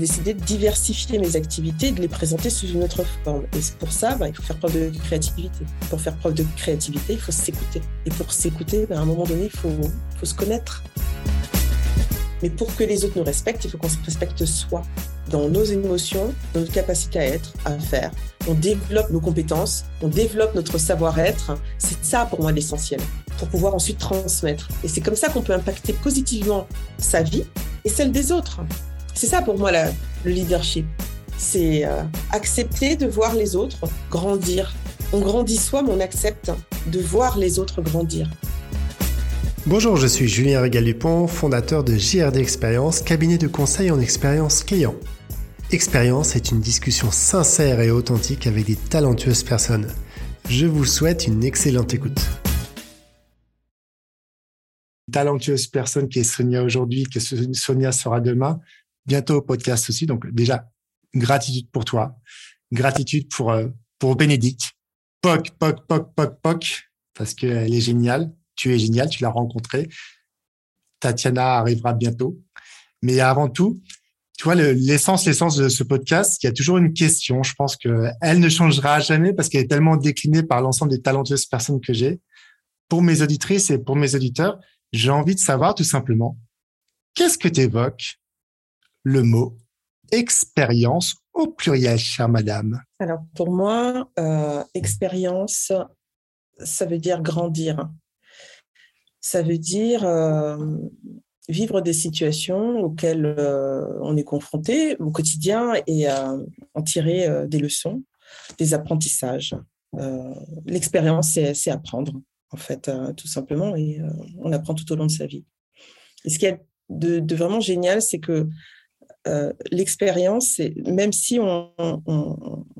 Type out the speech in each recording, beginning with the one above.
décidé de diversifier mes activités de les présenter sous une autre forme. Et pour ça, bah, il faut faire preuve de créativité. Pour faire preuve de créativité, il faut s'écouter. Et pour s'écouter, bah, à un moment donné, il faut, faut se connaître. Mais pour que les autres nous respectent, il faut qu'on se respecte soi, dans nos émotions, dans notre capacité à être, à faire. On développe nos compétences, on développe notre savoir-être. C'est ça pour moi l'essentiel, pour pouvoir ensuite transmettre. Et c'est comme ça qu'on peut impacter positivement sa vie et celle des autres. C'est ça pour moi le leadership. C'est euh, accepter de voir les autres grandir. On grandit soi, mais on accepte de voir les autres grandir. Bonjour, je suis Julien Régal-Dupont, fondateur de JRD Expérience, cabinet de conseil en expérience client. Expérience est une discussion sincère et authentique avec des talentueuses personnes. Je vous souhaite une excellente écoute. Talentueuse personne qui est Sonia aujourd'hui, que Sonia sera demain, bientôt au podcast aussi. Donc déjà, gratitude pour toi, gratitude pour euh, pour Bénédicte, poc poc poc poc poc, parce qu'elle est géniale. Tu es génial, tu l'as rencontrée. Tatiana arrivera bientôt. Mais avant tout, tu vois, l'essence, l'essence de ce podcast, il y a toujours une question. Je pense que elle ne changera jamais parce qu'elle est tellement déclinée par l'ensemble des talentueuses personnes que j'ai. Pour mes auditrices et pour mes auditeurs, j'ai envie de savoir tout simplement, qu'est-ce que tu évoques le mot expérience au pluriel, chère madame Alors pour moi, euh, expérience, ça veut dire grandir. Ça veut dire euh, vivre des situations auxquelles euh, on est confronté au quotidien et en tirer des leçons, des apprentissages. L'expérience, c'est apprendre, en fait, tout simplement, et on apprend tout au long de sa vie. Et ce qui est de, de vraiment génial, c'est que euh, l'expérience, même si on,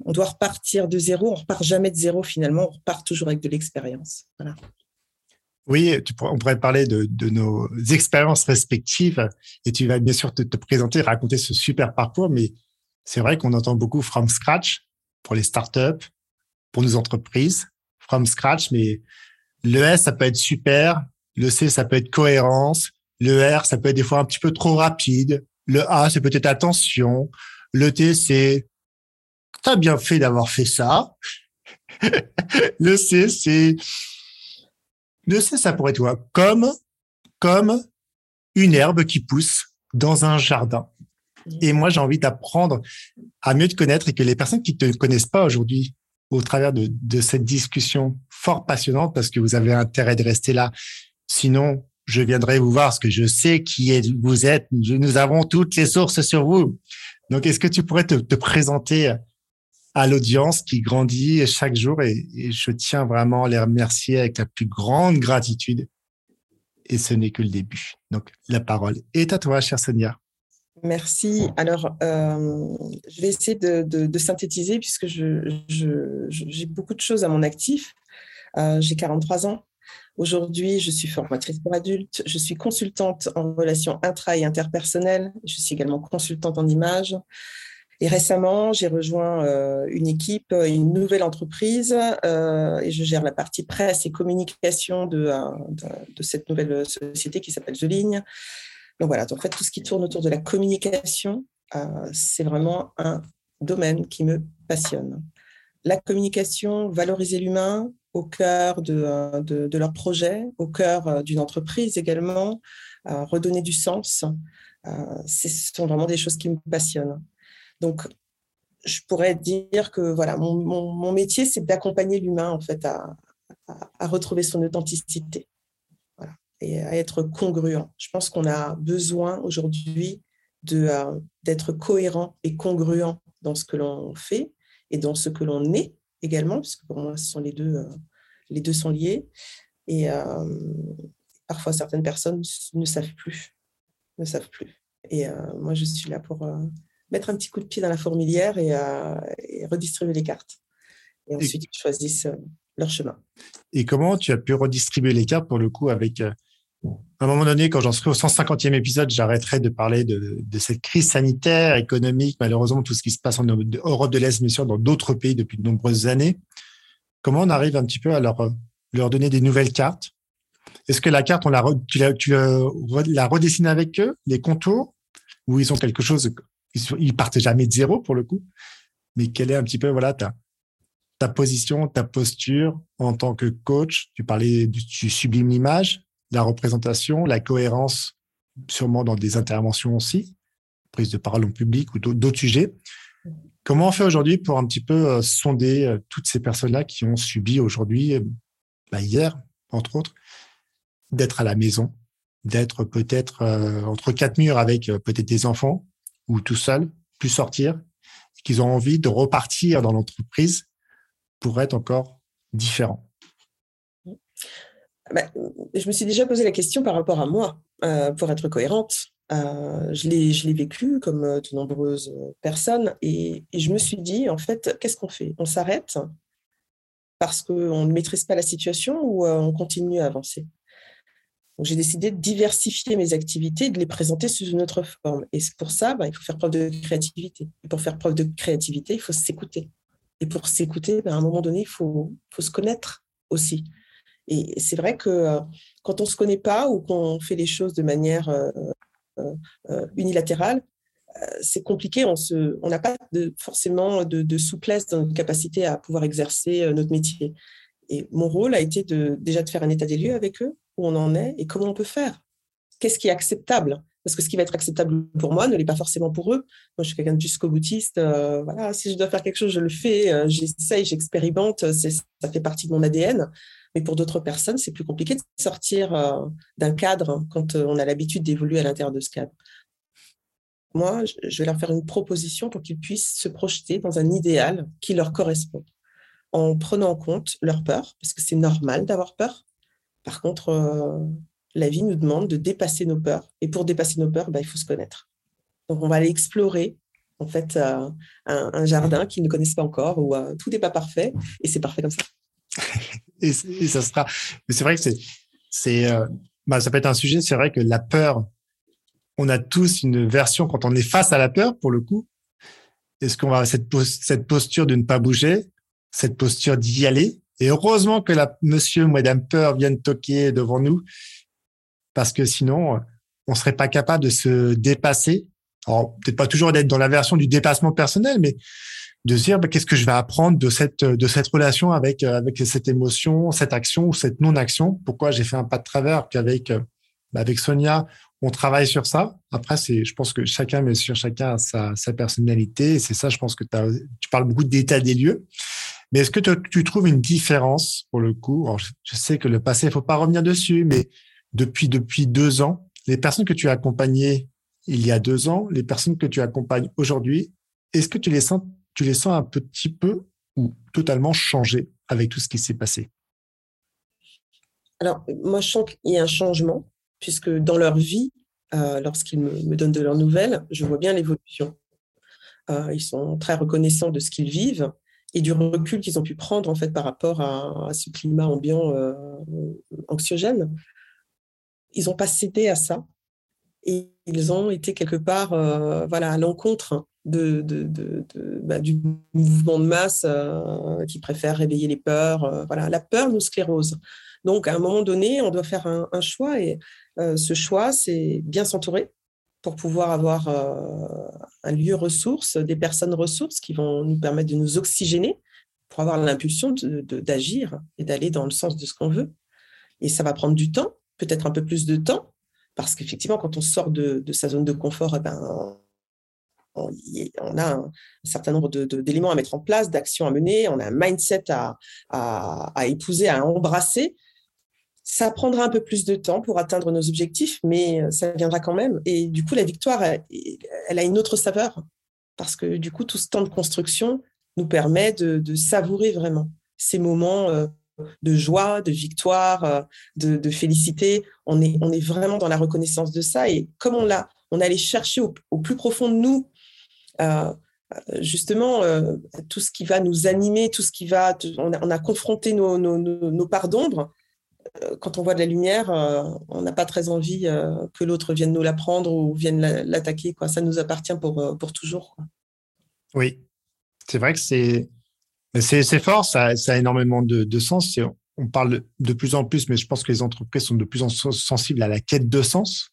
doit repartir de zéro, on repart jamais de zéro finalement, on repart toujours avec de l'expérience. Oui, on pourrait parler de, nos expériences respectives et tu vas bien sûr te, présenter, raconter ce super parcours, mais c'est vrai qu'on entend beaucoup from scratch pour les startups, pour nos entreprises, from scratch, mais le S, ça peut être super, le C, ça peut être cohérence, le R, ça peut être des fois un petit peu trop rapide, le A, c'est peut-être attention. Le T, c'est t'as bien fait d'avoir fait ça. le C, c'est le C, ça pourrait être quoi? Comme comme une herbe qui pousse dans un jardin. Et moi, j'ai envie d'apprendre à mieux te connaître et que les personnes qui te connaissent pas aujourd'hui, au travers de, de cette discussion fort passionnante, parce que vous avez intérêt de rester là. Sinon, je viendrai vous voir parce que je sais qui vous êtes. Nous avons toutes les sources sur vous. Donc, est-ce que tu pourrais te, présenter à l'audience qui grandit chaque jour et, je tiens vraiment à les remercier avec la plus grande gratitude. Et ce n'est que le début. Donc, la parole est à toi, chère Sonia. Merci. Alors, euh, je vais essayer de, synthétiser puisque j'ai beaucoup de choses à mon actif. Euh, j'ai 43 ans. Aujourd'hui, je suis formatrice pour adultes, je suis consultante en relations intra- et interpersonnelles, je suis également consultante en images. Et récemment, j'ai rejoint euh, une équipe, une nouvelle entreprise, euh, et je gère la partie presse et communication de, euh, de, cette nouvelle société qui s'appelle The Ligne. Donc voilà, en fait, tout ce qui tourne autour de la communication, c'est vraiment un domaine qui me passionne. La communication, valoriser l'humain, au cœur de, euh, de, leur projet, au cœur euh, d'une entreprise également, euh, redonner du sens. ce sont vraiment des choses qui me passionnent. Donc, je pourrais dire que voilà, mon, mon, métier, c'est d'accompagner l'humain en fait à, à, retrouver son authenticité et à être congruent. Je pense qu'on a besoin aujourd'hui de d'être cohérent et congruent dans ce que l'on fait et dans ce que l'on est également, parce que pour moi, ce sont les deux, euh, les deux sont liés. Et euh, parfois, certaines personnes ne savent plus, ne savent plus. Et euh, moi, je suis là pour mettre un petit coup de pied dans la fourmilière et, redistribuer les cartes. Et ensuite, ils choisissent leur chemin. Et comment tu as pu redistribuer les cartes pour le coup avec à un moment donné, quand j'en serai au 150e épisode, j'arrêterai de parler de, cette crise sanitaire, économique, malheureusement, tout ce qui se passe en Europe de l'Est, mais sûr, dans d'autres pays depuis de nombreuses années. Comment on arrive un petit peu à leur, leur donner des nouvelles cartes? Est-ce que la carte, on la, tu, la, tu redessines avec eux, les contours, ou ils ont quelque chose ils partent jamais de zéro pour le coup? Mais quelle est un petit peu voilà ta, ta position, ta posture en tant que coach? Tu parlais tu sublimes l'image, la représentation, la cohérence, sûrement dans des interventions aussi, prise de parole en public ou d'autres sujets. Comment on fait aujourd'hui pour un petit peu euh, sonder euh, toutes ces personnes-là qui ont subi aujourd'hui, euh, bah, hier, entre autres, d'être à la maison, d'être peut-être entre quatre murs avec peut-être des enfants ou tout seul, plus sortir, qu'ils ont envie de repartir dans l'entreprise pour être encore différents? Bah, Je me suis déjà posé la question par rapport à moi, pour être cohérente. Euh, je l'ai vécu comme euh, de nombreuses personnes et, je me suis dit, en fait, qu'est-ce qu'on fait? On s'arrête parce qu'on ne maîtrise pas la situation ou euh, on continue à avancer? J'ai décidé de diversifier mes activités et de les présenter sous une autre forme. Et pour ça, bah, il faut faire preuve de créativité. Et pour faire preuve de créativité, il faut s'écouter. Et pour s'écouter, bah, à un moment donné, il faut se connaître aussi. Et c'est vrai que quand on ne se connaît pas ou qu'on fait les choses de manière euh, euh, unilatérale, euh, c'est compliqué. On n'a pas forcément de, souplesse dans notre capacité à pouvoir exercer notre métier. Et mon rôle a été déjà de faire un état des lieux avec eux, où on en est et comment on peut faire. Qu'est-ce qui est acceptable? Parce que ce qui va être acceptable pour moi ne l'est pas forcément pour eux. Moi, je suis quelqu'un de jusqu'au boutiste. voilà, si je dois faire quelque chose, je le fais. J'essaye, j'expérimente. Ça fait partie de mon ADN. Mais pour d'autres personnes, c'est plus compliqué de sortir euh, d'un cadre quand euh, on a l'habitude d'évoluer à l'intérieur de ce cadre. Moi, je vais leur faire une proposition pour qu'ils puissent se projeter dans un idéal qui leur correspond, en prenant en compte leur peur, parce que c'est normal d'avoir peur. Par contre, euh, la vie nous demande de dépasser nos peurs. Et pour dépasser nos peurs, bah, il faut se connaître. Donc, on va aller explorer en fait un, un, jardin qu'ils ne connaissent pas encore, où tout n'est pas parfait, et c'est parfait comme ça. et, ça sera. Mais c'est vrai que c'est, c'est, euh, bah, ça peut être un sujet. C'est vrai que la peur, on a tous une version quand on est face à la peur, pour le coup. Est-ce qu'on va cette, cette posture de ne pas bouger, cette posture d'y aller? Et heureusement que la monsieur madame peur viennent toquer devant nous, parce que sinon, on serait pas capable de se dépasser. Alors, peut-être pas toujours d'être dans la version du dépassement personnel, mais de se dire bah, qu'est-ce que je vais apprendre de cette de cette relation avec euh, avec cette émotion, cette action ou cette non action. Pourquoi j'ai fait un pas de travers qu'avec euh, bah, avec Sonia, on travaille sur ça? Après, c'est je pense que chacun, mais sur chacun a sa, sa personnalité. C'est ça, je pense que tu parles beaucoup d'état des lieux. Mais est-ce que tu, trouves une différence pour le coup? Je, sais que le passé, il faut pas revenir dessus, mais depuis depuis deux ans, les personnes que tu as accompagnées il y a deux ans, les personnes que tu accompagnes aujourd'hui, est-ce que tu les sens tu les sens un petit peu ou totalement changés avec tout ce qui s'est passé? Alors, moi, je sens qu'il y a un changement, puisque dans leur vie, euh, lorsqu'ils me, donnent de leurs nouvelles, je vois bien l'évolution. Euh, ils sont très reconnaissants de ce qu'ils vivent et du recul qu'ils ont pu prendre en fait par rapport à, ce climat ambiant euh, anxiogène. Ils n'ont pas cédé à ça et ils ont été quelque part voilà, à l'encontre de, bah, du mouvement de masse euh, qui préfère réveiller les peurs. Euh, voilà, la peur nous sclérose. Donc, à un moment donné, on doit faire un, choix et euh, ce choix, c'est bien s'entourer pour pouvoir avoir un lieu ressource, des personnes ressources qui vont nous permettre de nous oxygéner pour avoir l'impulsion d'agir et d'aller dans le sens de ce qu'on veut. Et ça va prendre du temps, peut-être un peu plus de temps, parce qu'effectivement, quand on sort de, sa zone de confort, eh ben, on a un, certain nombre d'éléments à mettre en place, d'actions à mener, on a un mindset à, épouser, à embrasser. Ça prendra un peu plus de temps pour atteindre nos objectifs, mais euh, ça viendra quand même. Et du coup, la victoire, elle, a une autre saveur, parce que du coup, tout ce temps de construction nous permet de, savourer vraiment ces moments euh, de joie, de victoire, euh, de, félicité. On est, on est vraiment dans la reconnaissance de ça. Et comme on l'a, on allait chercher au, plus profond de nous euh, justement euh, tout ce qui va nous animer, tout ce qui va. On a, confronté nos, parts d'ombre. Quand on voit de la lumière, on n'a pas très envie que l'autre vienne nous la prendre ou vienne l'attaquer. Quoi. Ça nous appartient pour, pour toujours. Oui, c'est vrai que c'est c'est fort, ça, ça, a énormément de, de sens. On parle de plus en plus, mais je pense que les entreprises sont de plus en plus sensibles à la quête de sens.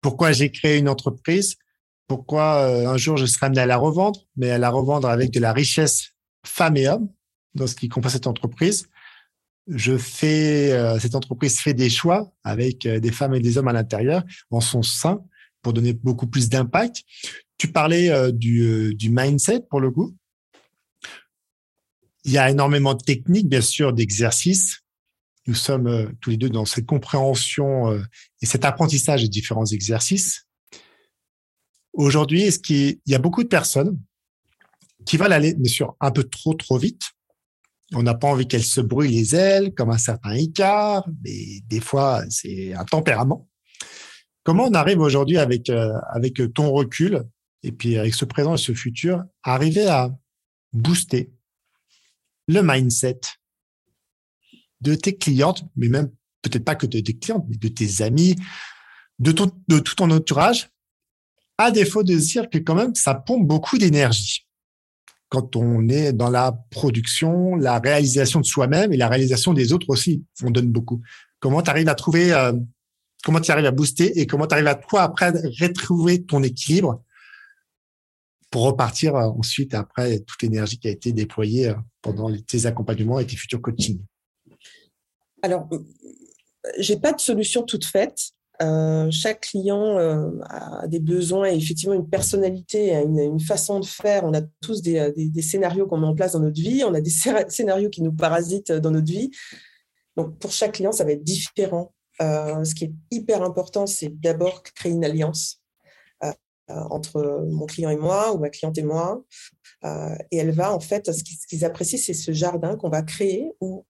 Pourquoi j'ai créé une entreprise? Pourquoi un jour je serai amené à la revendre, mais à la revendre avec de la richesse femmes et hommes dans ce qui comprend cette entreprise? Je fais, cette entreprise fait des choix avec des femmes et des hommes à l'intérieur, en son sein, pour donner beaucoup plus d'impact. Tu parlais du, du mindset pour le coup. Il y a énormément de techniques, bien sûr, d'exercices. Nous sommes euh, tous les deux dans cette compréhension euh, et cet apprentissage des différents exercices. Aujourd'hui, est-ce qu'il y a beaucoup de personnes qui veulent aller, bien sûr, un peu trop, trop vite? On n'a pas envie qu'elles se brûlent les ailes, comme un certain Icare, mais des fois, c'est un tempérament. Comment on arrive aujourd'hui avec, euh, avec ton recul et puis avec ce présent et ce futur, arriver à booster le mindset de tes clientes, mais même peut-être pas que de tes clientes, mais de tes amis, de, de tout ton entourage, à défaut de dire que quand même, ça pompe beaucoup d'énergie quand on est dans la production, la réalisation de soi-même et la réalisation des autres aussi. On donne beaucoup. Comment tu arrives à trouver, euh, comment tu arrives à booster et comment tu arrives à toi après retrouver ton équilibre pour repartir euh, ensuite après toute l'énergie qui a été déployée euh, pendant tes accompagnements et tes futurs coachings Alors, j'ai pas de solution toute faite. Euh, chaque client a des besoins et effectivement une personnalité, une, façon de faire. On a tous des, scénarios qu'on met en place dans notre vie. On a des scénarios qui nous parasitent dans notre vie. Donc, pour chaque client, ça va être différent. ce qui est hyper important, c'est d'abord créer une alliance euh, entre mon client et moi ou ma cliente et moi. Euh, et elle va, en fait, ce qu'ils apprécient, c'est ce jardin qu'on va créer où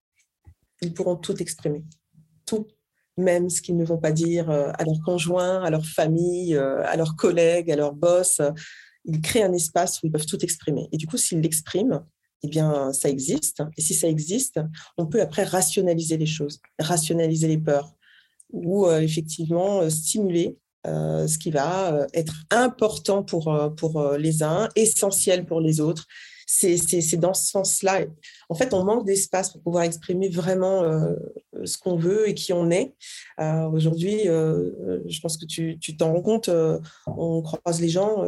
ils pourront tout exprimer. Tout. Même ce qu'ils ne vont pas dire euh, à leur conjoint, à leur famille, à leurs collègues, à leur boss. Ils créent un espace où ils peuvent tout exprimer. Et du coup, s'ils l'expriment, eh bien, ça existe. Et si ça existe, on peut après rationaliser les choses, rationaliser les peurs ou effectivement stimuler euh, ce qui va euh, être important pour, euh, pour les uns, essentiel pour les autres. C'est dans ce sens-là. En fait, on manque d'espace pour pouvoir exprimer vraiment ce qu'on veut et qui on est. Aujourd'hui, je pense que tu t'en rends compte, on croise les gens,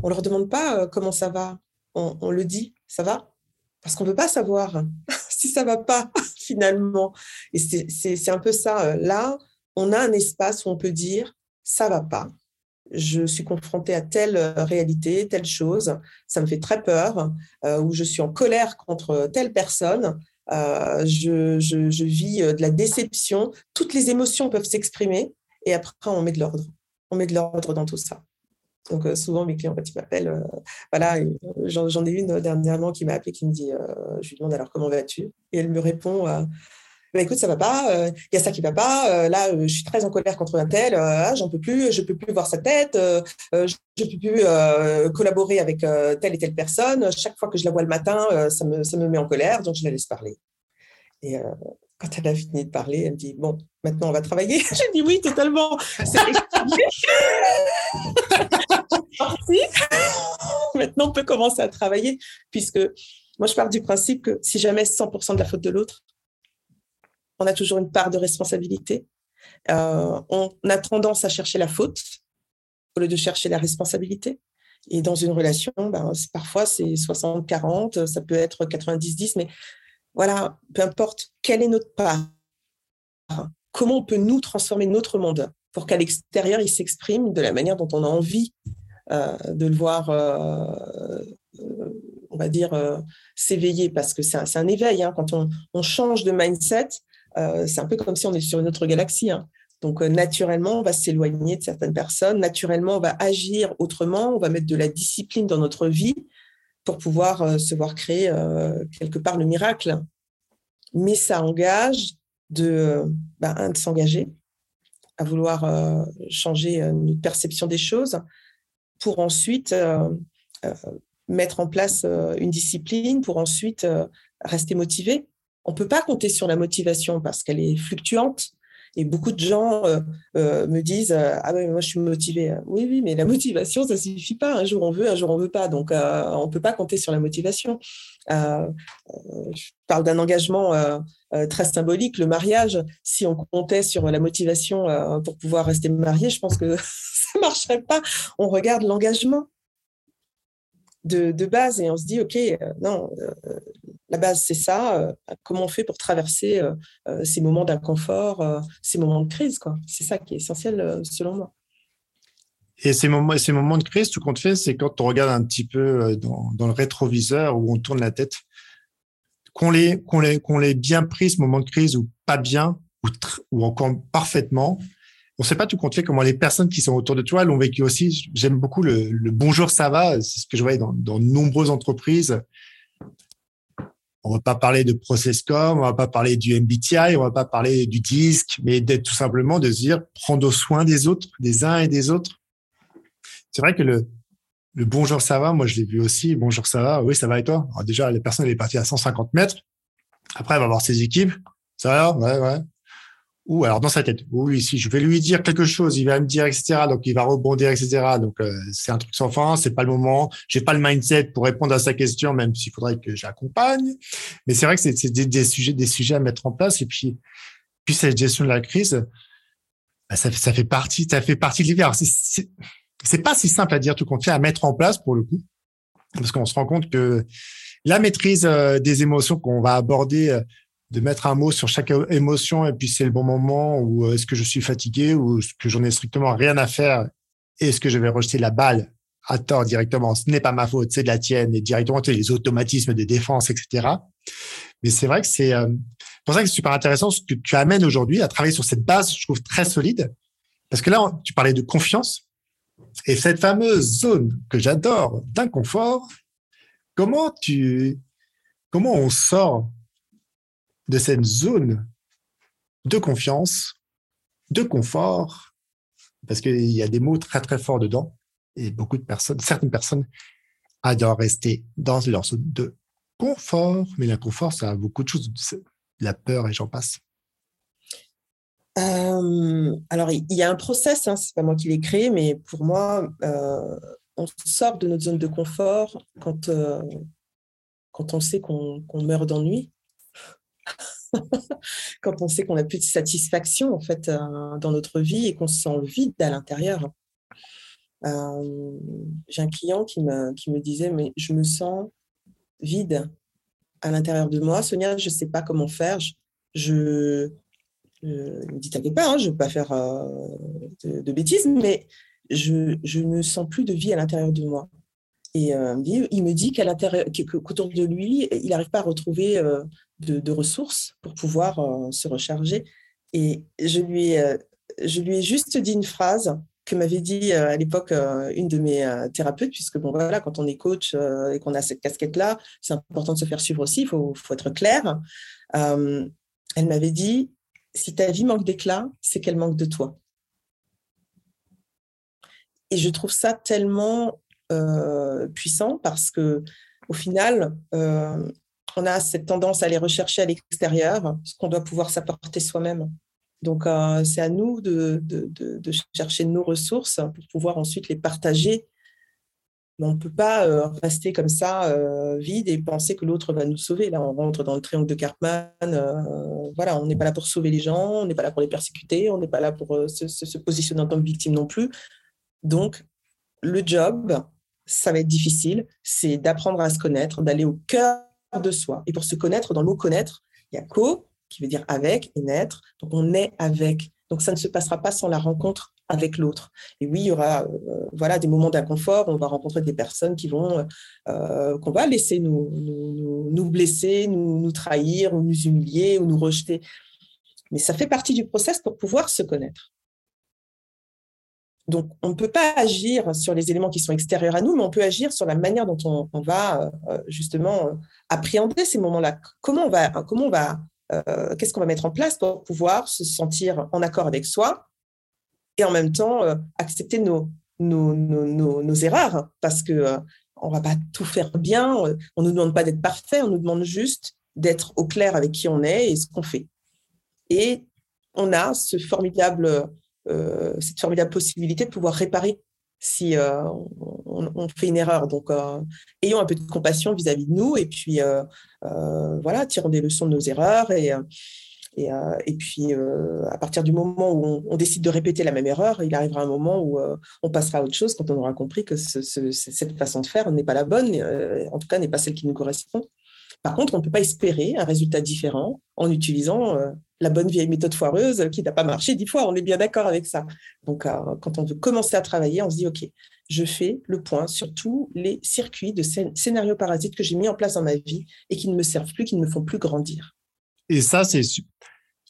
on leur demande pas comment ça va, on, on le dit, ça va, parce qu'on ne veut pas savoir si ça va pas finalement. Et c'est un peu ça. Là, on a un espace où on peut dire ça va pas. Je suis confrontée à telle euh, réalité, telle chose, ça me fait très peur, euh, ou je suis en colère contre telle personne, euh, je, vis de la déception. Toutes les émotions peuvent s'exprimer et après, on met de l'ordre. On met de l'ordre dans tout ça. Donc, souvent, mes clients, quand ils m'appellent, voilà, j'en ai une dernièrement qui m'a appelé, qui me dit, je lui demande alors comment vas-tu? Et elle me répond, bah, écoute, ça va pas, il euh, y a ça qui va pas, euh, là, euh, je suis très en colère contre un tel, ah, j'en peux plus, je peux plus voir sa tête, je peux plus collaborer avec telle et telle personne. Chaque fois que je la vois le matin, ça, me, ça me met en colère, donc je la laisse parler. Et quand elle a fini de parler, elle me dit Bon, maintenant on va travailler. J'ai dit Oui, totalement. maintenant on peut commencer à travailler, puisque moi je pars du principe que si jamais 100% de la faute de l'autre, on a toujours une part de responsabilité. Euh, on a tendance à chercher la faute au lieu de chercher la responsabilité. Et dans une relation, ben, parfois c'est 60-40, ça peut être 90-10, mais voilà, peu importe quelle est notre part, comment on peut nous transformer notre monde pour qu'à l'extérieur, il s'exprime de la manière dont on a envie euh, de le voir, euh, on va dire, s'éveiller, parce que c'est un, éveil. Hein. quand on, change de mindset, euh, c'est un peu comme si on est sur une autre galaxie. Hein. Donc, euh, naturellement, on va s'éloigner de certaines personnes. Naturellement, on va agir autrement. On va mettre de la discipline dans notre vie pour pouvoir euh, se voir créer quelque part le miracle. Mais ça engage de, bah, de s'engager, à vouloir changer notre perception des choses pour ensuite mettre en place une discipline, pour ensuite rester motivé on peut pas compter sur la motivation parce qu'elle est fluctuante Et beaucoup de gens me disent Ah ben moi je suis motivée. Oui, oui, mais la motivation, ça ne suffit pas. Un jour on veut, un jour on veut pas. Donc on ne peut pas compter sur la motivation. je parle d'un engagement très symbolique, le mariage. Si on comptait sur la motivation pour pouvoir rester marié, je pense que ça marcherait pas. On regarde l'engagement de, base et on se dit, OK, euh, non, euh, la base, c'est ça. Euh, comment on fait pour traverser ces moments d'inconfort, ces moments de crise C'est ça qui est essentiel selon moi. Et ces moments, ces moments de crise, tout compte fait, c'est quand on regarde un petit peu dans, le rétroviseur où on tourne la tête, qu'on l'ait les bien pris, ce moment de crise, ou pas bien, ou, ou encore parfaitement, on sait pas tout compte fait comment les personnes qui sont autour de toi l'ont vécu aussi. J'aime beaucoup le, bonjour ça va, c'est ce que je voyais dans, de nombreuses entreprises. On va pas parler de Processcom, on va pas parler du MBTI, on va pas parler du disque, mais d'être tout simplement de se dire prendre soin des autres, des uns et des autres. C'est vrai que le, le bonjour ça va, moi je l'ai vu aussi. Bonjour ça va, oui ça va et toi? Déjà la personne elle est partie à 150 mètres. Après elle va voir ses équipes. Ça va Ouais ouais ou alors dans sa tête, oui, si je vais lui dire quelque chose, il va me dire, etc. Donc il va rebondir, etc. Donc euh, c'est un truc sans fin, c'est pas le moment. J'ai pas le mindset pour répondre à sa question, même s'il faudrait que j'accompagne. Mais c'est vrai que c'est des, sujets, des sujets à mettre en place. Et puis, puis cette gestion de la crise, bah, ça, fait partie, ça fait partie de l'hiver. C'est pas si simple à dire tout compte fait, à mettre en place pour le coup, parce qu'on se rend compte que la maîtrise euh, des émotions qu'on va aborder euh, de mettre un mot sur chaque émotion et puis c'est le bon moment ou euh, est-ce que je suis fatigué ou est-ce que j'en ai strictement rien à faire et est-ce que je vais rejeter la balle à tort directement? Ce n'est pas ma faute c'est de la tienne et directement tu les automatismes de défense etc mais c'est vrai que c'est euh, pour ça que c'est super intéressant ce que tu amènes aujourd'hui à travailler sur cette base je trouve très solide. Parce que là tu parlais de confiance et cette fameuse zone que j'adore d'inconfort comment tu comment on sort de cette zone de confiance, de confort, parce qu'il y a des mots très très forts dedans, et beaucoup de personnes, certaines personnes adorent rester dans leur zone de confort, mais l'inconfort, ça a beaucoup de choses, la peur et j'en passe. Euh, alors, il y a un process, hein, c'est pas moi qui l'ai créé, mais pour moi, euh, on sort de notre zone de confort quand, euh, quand on sait qu'on meurt d'ennui, quand on sait qu'on n'a plus de satisfaction en fait euh, dans notre vie et qu'on se sent vide à l'intérieur. Euh, j'ai un client qui me, qui me disait mais je me sens vide à l'intérieur de moi. Sonia, je ne sais pas comment faire. Je, je, dit t'inquiète pas, hein, je ne veux pas faire euh, de, bêtises, mais je, je ne sens plus de vie à l'intérieur de moi. Et il me dit qu'à l'intérieur, qu'autour de lui, il n'arrive pas à retrouver de, ressources pour pouvoir euh, se recharger. Et je lui, euh, je lui ai juste dit une phrase que m'avait dit euh, à l'époque une de mes thérapeutes, puisque bon, voilà, quand on est coach et qu'on a cette casquette-là, c'est important de se faire suivre aussi, il faut, faut, être clair. elle m'avait dit, si ta vie manque d'éclat, c'est qu'elle manque de toi. Et je trouve ça tellement puissant parce que au final, on a cette tendance à aller rechercher à l'extérieur ce qu'on doit pouvoir s'apporter soi-même. Donc, euh, c'est à nous de, chercher nos ressources pour pouvoir ensuite les partager. Mais on ne peut pas euh, rester comme ça, euh, vide, et penser que l'autre va nous sauver. Là, on rentre dans le triangle de Cartman. voilà, on n'est pas là pour sauver les gens, on n'est pas là pour les persécuter, on n'est pas là pour se, se, positionner en tant que victime non plus. Donc, le job, ça va être difficile, c'est d'apprendre à se connaître, d'aller au cœur de soi. Et pour se connaître, dans le mot connaître, il y a co, qui veut dire avec, et naître. Donc on est avec. Donc ça ne se passera pas sans la rencontre avec l'autre. Et oui, il y aura euh, voilà des moments d'inconfort. On va rencontrer des personnes qui vont euh, qu'on va laisser nous, nous, blesser, nous, nous, trahir, ou nous humilier, ou nous rejeter. Mais ça fait partie du process pour pouvoir se connaître. Donc, on ne peut pas agir sur les éléments qui sont extérieurs à nous, mais on peut agir sur la manière dont on, va euh, justement euh, appréhender ces moments-là. Comment on va, comment on va, euh, qu'est-ce qu'on va mettre en place pour pouvoir se sentir en accord avec soi et en même temps accepter nos, erreurs, parce que on va pas tout faire bien. On nous demande pas d'être parfait, on nous demande juste d'être au clair avec qui on est et ce qu'on fait. Et on a ce formidable, cette formidable possibilité de pouvoir réparer si on, fait une erreur. Donc, ayons un peu de compassion vis-à-vis de nous et puis voilà, tirons des leçons de nos erreurs et et, euh, puis, euh, à partir du moment où on, décide de répéter la même erreur, il arrivera un moment où euh, on passera à autre chose quand on aura compris que cette façon de faire n'est pas la bonne, en tout cas n'est pas celle qui nous correspond. Par contre, on ne peut pas espérer un résultat différent en utilisant la bonne vieille méthode foireuse qui n'a pas marché dix fois. On est bien d'accord avec ça. Donc, quand on veut commencer à travailler, on se dit, OK, je fais le point sur tous les circuits de scénarios parasites que j'ai mis en place dans ma vie et qui ne me servent plus, qui ne me font plus grandir. Et ça,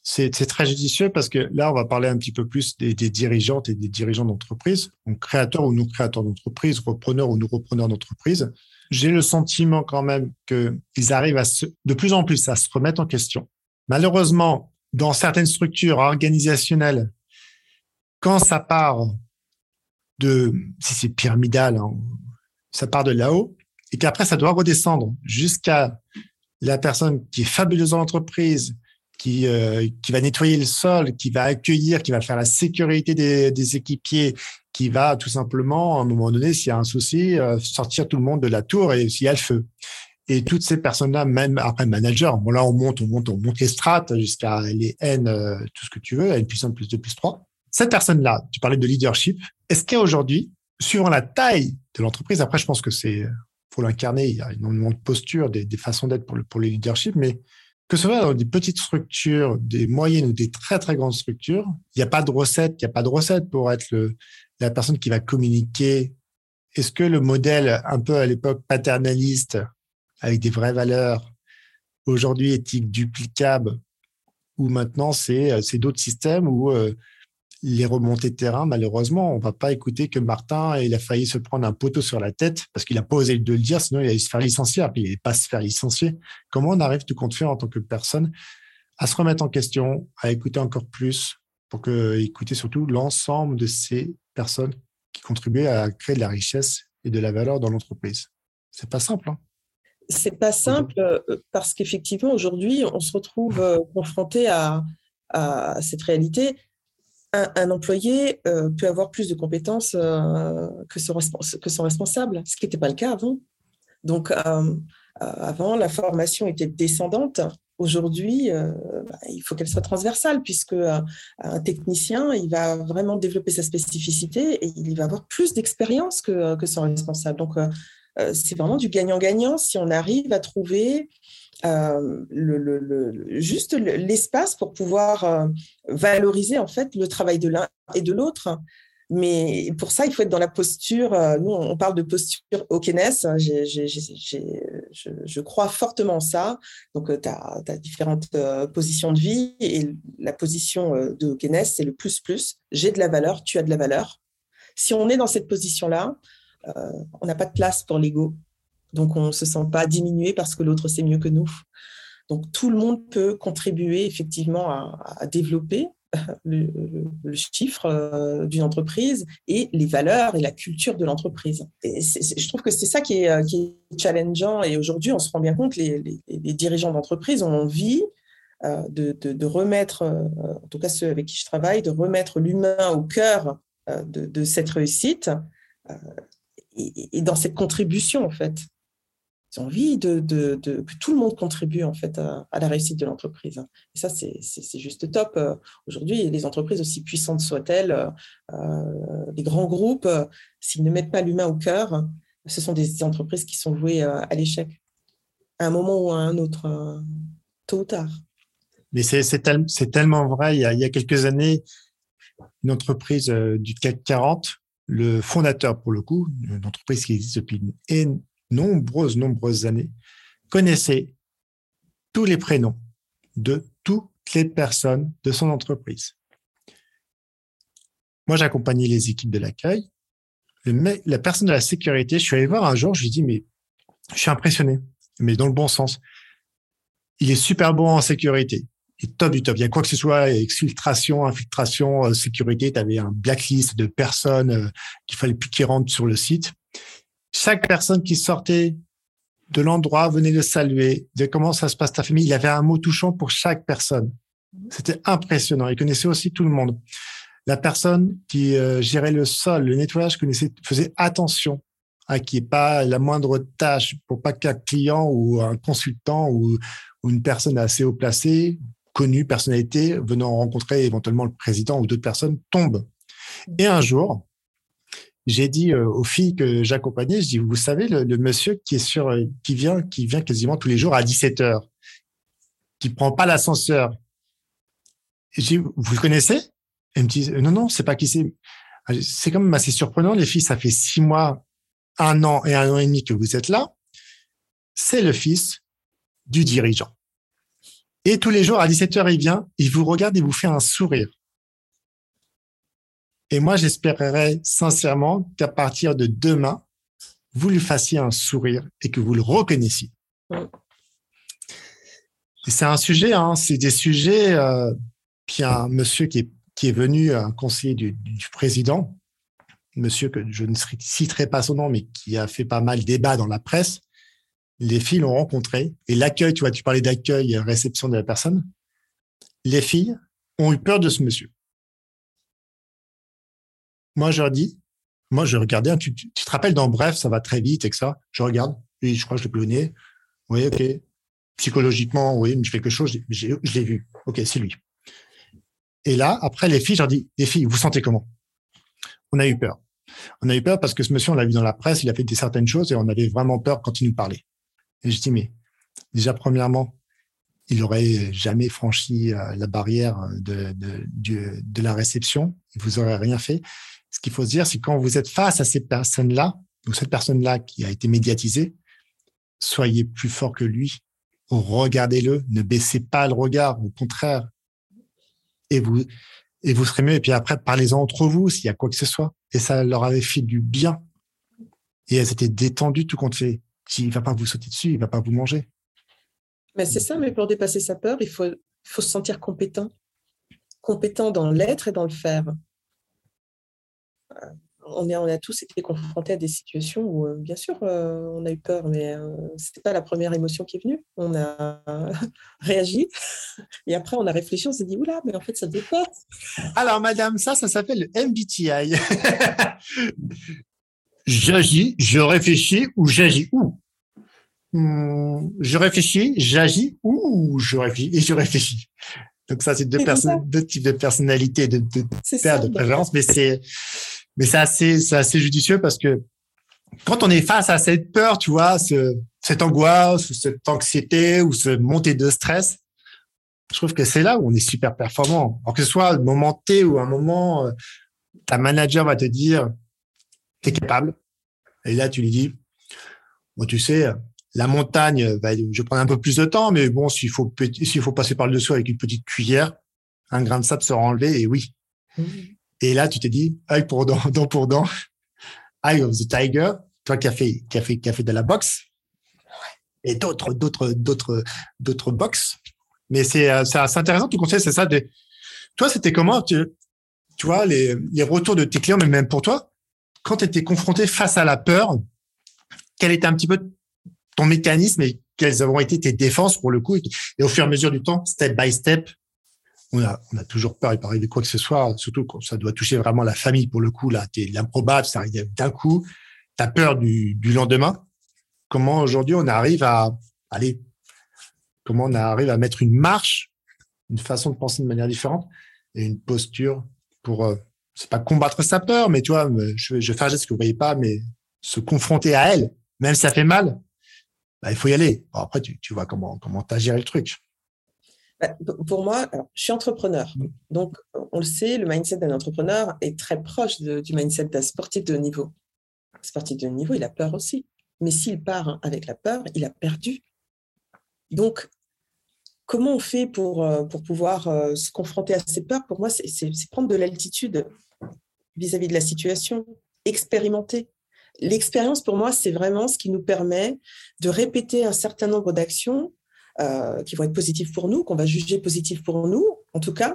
c'est très judicieux parce que là, on va parler un petit peu plus des, dirigeantes et des dirigeants d'entreprise, donc créateurs ou nous créateurs d'entreprise, repreneurs ou nous repreneurs d'entreprise. J'ai le sentiment quand même qu'ils arrivent à de plus en plus à se remettre en question. Malheureusement, dans certaines structures organisationnelles, quand ça part de, si c'est pyramidal, hein, ça part de là-haut, et qu'après ça doit redescendre jusqu'à la personne qui est fabuleuse dans l'entreprise, qui, euh, qui va nettoyer le sol, qui va accueillir, qui va faire la sécurité des, des équipiers, qui va tout simplement, à un moment donné, s'il y a un souci, euh, sortir tout le monde de la tour et s'il y a le feu. Et toutes ces personnes-là, même après manager, bon là on monte, on monte, on monte les strates jusqu'à les N, euh, tout ce que tu veux, N plus 1 plus 2 plus 3. Cette personne-là, tu parlais de leadership, est-ce qu'aujourd'hui, suivant la taille de l'entreprise, après je pense que c'est pour l'incarner, il y a énormément de postures, des, façons d'être pour, le, pour les leaderships, mais que ce soit dans des petites structures, des moyennes ou des très très grandes structures, il n'y a pas de recette, il n'y a pas de recette pour être le, la personne qui va communiquer. Est-ce que le modèle un peu à l'époque paternaliste, avec des vraies valeurs, aujourd'hui éthique duplicable, ou maintenant c'est c'est d'autres systèmes où euh, les remontées de terrain, malheureusement, on va pas écouter que Martin, il a failli se prendre un poteau sur la tête parce qu'il a pas osé de le dire, sinon il allait se faire licencier, puis il n'allait pas se faire licencier. Comment on arrive, tout compte fait, en tant que personne, à se remettre en question, à écouter encore plus, pour que, écouter surtout l'ensemble de ces qui contribuent à créer de la richesse et de la valeur dans l'entreprise. C'est pas simple. Hein c'est pas simple euh, parce qu'effectivement aujourd'hui on se retrouve euh, confronté à, cette réalité un, employé euh, peut avoir plus de compétences que, son responsable, ce qui n'était pas le cas avant. Donc, avant, la formation était descendante. Aujourd'hui, bah, il faut qu'elle soit transversale, puisque un technicien, il va vraiment développer sa spécificité et il va avoir plus d'expérience que, que, son responsable. Donc, c'est vraiment du gagnant-gagnant si on arrive à trouver euh, juste l'espace pour pouvoir euh, valoriser en fait le travail de l'un et de l'autre. Mais pour ça, il faut être dans la posture. Euh, nous, on parle de posture Okeness. Je, crois fortement en ça. Donc, tu as, différentes positions de vie. Et la position de Okeness, c'est le plus-plus. J'ai de la valeur, tu as de la valeur. Si on est dans cette position-là, on n'a pas de place pour l'ego. Donc, on ne se sent pas diminué parce que l'autre sait mieux que nous. Donc, tout le monde peut contribuer effectivement à, développer le, chiffre euh, d'une entreprise et les valeurs et la culture de l'entreprise. je trouve que c'est ça qui est, qui est, challengeant. Et aujourd'hui, on se rend bien compte que les, dirigeants d'entreprise ont envie euh, de, remettre, euh, en tout cas ceux avec qui je travaille, de remettre l'humain au cœur de, cette réussite et, dans cette contribution, en fait. Ils ont envie de, que tout le monde contribue en fait à, la réussite de l'entreprise. Et ça, c'est juste top. Euh, aujourd'hui, les entreprises, aussi puissantes soient-elles, euh, les grands groupes, euh, s'ils ne mettent pas l'humain au cœur, ce sont des entreprises qui sont vouées à l'échec, à un moment ou à un autre, tôt ou tard. Mais c'est tellement vrai. Il y, a, il y, a, quelques années, une entreprise du CAC 40, le fondateur, pour le coup, une entreprise qui existe depuis une nombreuses, nombreuses années, connaissait tous les prénoms de toutes les personnes de son entreprise. Moi, j'accompagnais les équipes de l'accueil. La personne de la sécurité, je suis allé voir un jour, je lui ai dit, mais je suis impressionné, mais dans le bon sens. Il est super bon en sécurité. Il est top du top. Il y a quoi que ce soit, exfiltration, infiltration, euh, sécurité. Tu avais un blacklist de personnes euh, qu'il fallait plus qu'ils rentrent sur le site chaque personne qui sortait de l'endroit venait le saluer, de comment ça se passe ta famille. Il avait un mot touchant pour chaque personne. C'était impressionnant. Il connaissait aussi tout le monde. La personne qui euh, gérait le sol, le nettoyage, connaissait, faisait attention à qu'il n'y ait pas la moindre tâche pour pas qu'un client ou un consultant ou, une personne assez haut placée, connue, personnalité, venant rencontrer éventuellement le président ou d'autres personnes, tombe. Et un jour, j'ai dit euh, aux filles que j'accompagnais, je dis, vous savez, le, monsieur qui est sur, euh, qui vient, qui vient quasiment tous les jours à 17 heures, qui prend pas l'ascenseur. J'ai vous le connaissez? Elles me disent, non, non, c'est pas qui c'est. Ah, c'est quand même assez surprenant, les filles, ça fait six mois, un an et un an et demi que vous êtes là. C'est le fils du dirigeant. Et tous les jours, à 17 heures, il vient, il vous regarde et vous fait un sourire. Et moi, j'espérerais sincèrement qu'à partir de demain, vous lui fassiez un sourire et que vous le reconnaissiez. C'est un sujet, hein, c'est des sujets. Euh, puis un monsieur qui est, qui est venu, un conseiller du, du, président, monsieur que je ne citerai pas son nom, mais qui a fait pas mal débat dans la presse. Les filles l'ont rencontré et l'accueil, tu vois, tu parlais d'accueil et réception de la personne. Les filles ont eu peur de ce monsieur. Moi, je leur dis, moi, je regardais, tu, tu, te rappelles dans Bref, ça va très vite et ça, je regarde, oui, je crois que je l'ai plonné. Oui, ok. Psychologiquement, oui, je fais quelque chose, je l'ai vu. Ok, c'est lui. Et là, après, les filles, je leur dis, les filles, vous sentez comment? On a eu peur. On a eu peur parce que ce monsieur, on l'a vu dans la presse, il a fait des certaines choses et on avait vraiment peur quand il nous parlait. Et je dis, mais déjà, premièrement, il aurait jamais franchi euh, la barrière de, de, de, de la réception. Il vous aurait rien fait ce qu'il faut se dire, c'est quand vous êtes face à ces personnes-là, ou cette personne-là qui a été médiatisée, soyez plus fort que lui. Regardez-le, ne baissez pas le regard, au contraire. Et vous, et vous serez mieux. Et puis après, parlez-en entre vous s'il y a quoi que ce soit. Et ça leur avait fait du bien. Et elles étaient détendues tout compte fait. Il va pas vous sauter dessus, il va pas vous manger. Mais c'est ça, mais pour dépasser sa peur, il faut, faut se sentir compétent. Compétent dans l'être et dans le faire on, est, on a tous été confrontés à des situations où, euh, bien sûr, euh, on a eu peur, mais euh, ce n'était pas la première émotion qui est venue. On a réagi et après, on a réfléchi, on s'est dit, oula, mais en fait, ça dépasse. Alors, madame, ça, ça s'appelle le MBTI. j'agis, je réfléchis ou j'agis où? Hmm, Je réfléchis, j'agis ou je réfléchis? Et je réfléchis. Donc ça, c'est deux, deux types de personnalités, de, de, de, de préférence, mais c'est mais c'est assez, c'est assez judicieux parce que quand on est face à cette peur, tu vois, ce, cette angoisse, cette anxiété ou ce montée de stress, je trouve que c'est là où on est super performant. Alors que ce soit un moment T ou un moment, euh, ta manager va te dire, t'es capable. Et là, tu lui dis, bon, tu sais, la montagne, va, je prends un peu plus de temps, mais bon, s'il faut, s'il faut passer par le dessous avec une petite cuillère, un grain de sable sera enlevé et oui. Mmh. Et là, tu te dis, œil pour dent, dent pour dent, eye of the tiger, toi qui as fait, qui a fait, qui a fait de la boxe, et d'autres, d'autres, d'autres, d'autres box. Mais c'est, euh, c'est intéressant, tu conseilles, c'est ça. De... Toi, c'était comment, tu, tu vois, les, les retours de tes clients, mais même pour toi, quand tu étais confronté face à la peur, quel était un petit peu ton mécanisme et quelles ont été tes défenses pour le coup et au fur et à mesure du temps, step by step, on a, toujours peur, il peut arriver quoi que ce soit, surtout quand ça doit toucher vraiment la famille pour le coup, là, t'es l'improbable, ça arrive d'un coup, tu as peur du, lendemain. Comment aujourd'hui on arrive à, aller, comment on arrive à mettre une marche, une façon de penser de manière différente et une posture pour, euh, c'est pas combattre sa peur, mais tu vois, je, je fais un geste que vous voyez pas, mais se confronter à elle, même si ça fait mal, bah, il faut y aller. après, tu, tu vois comment, comment t'as géré le truc. Bah, pour moi, je suis entrepreneur. Mm. Donc, on le sait, le mindset d'un entrepreneur est très proche du mindset d'un sportif de haut niveau. Un sportif de haut niveau, il a peur aussi. Mais s'il part avec la peur, il a perdu. Donc, comment on fait pour, euh, pour pouvoir euh, se confronter à ces peurs? Pour moi, c'est prendre de l'altitude vis-à-vis de la situation, expérimenter. L'expérience, pour moi, c'est vraiment ce qui nous permet de répéter un certain nombre d'actions euh, qui vont être positifs pour nous, qu'on va juger positifs pour nous, en tout cas,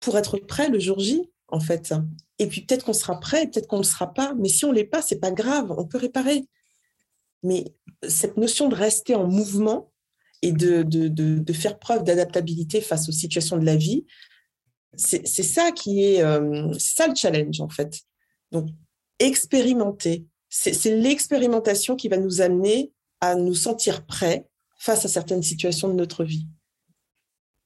pour être prêt le jour J, en fait. Et puis peut-être qu'on sera prêt, peut-être qu'on ne le sera pas, mais si on ne l'est pas, c'est pas grave, on peut réparer. Mais cette notion de rester en mouvement et de, de, de, faire preuve d'adaptabilité face aux situations de la vie. C'est ça qui est, euh, ça le challenge en fait. Donc, expérimenter. C'est l'expérimentation qui va nous amener à nous sentir prêts face à certaines situations de notre vie.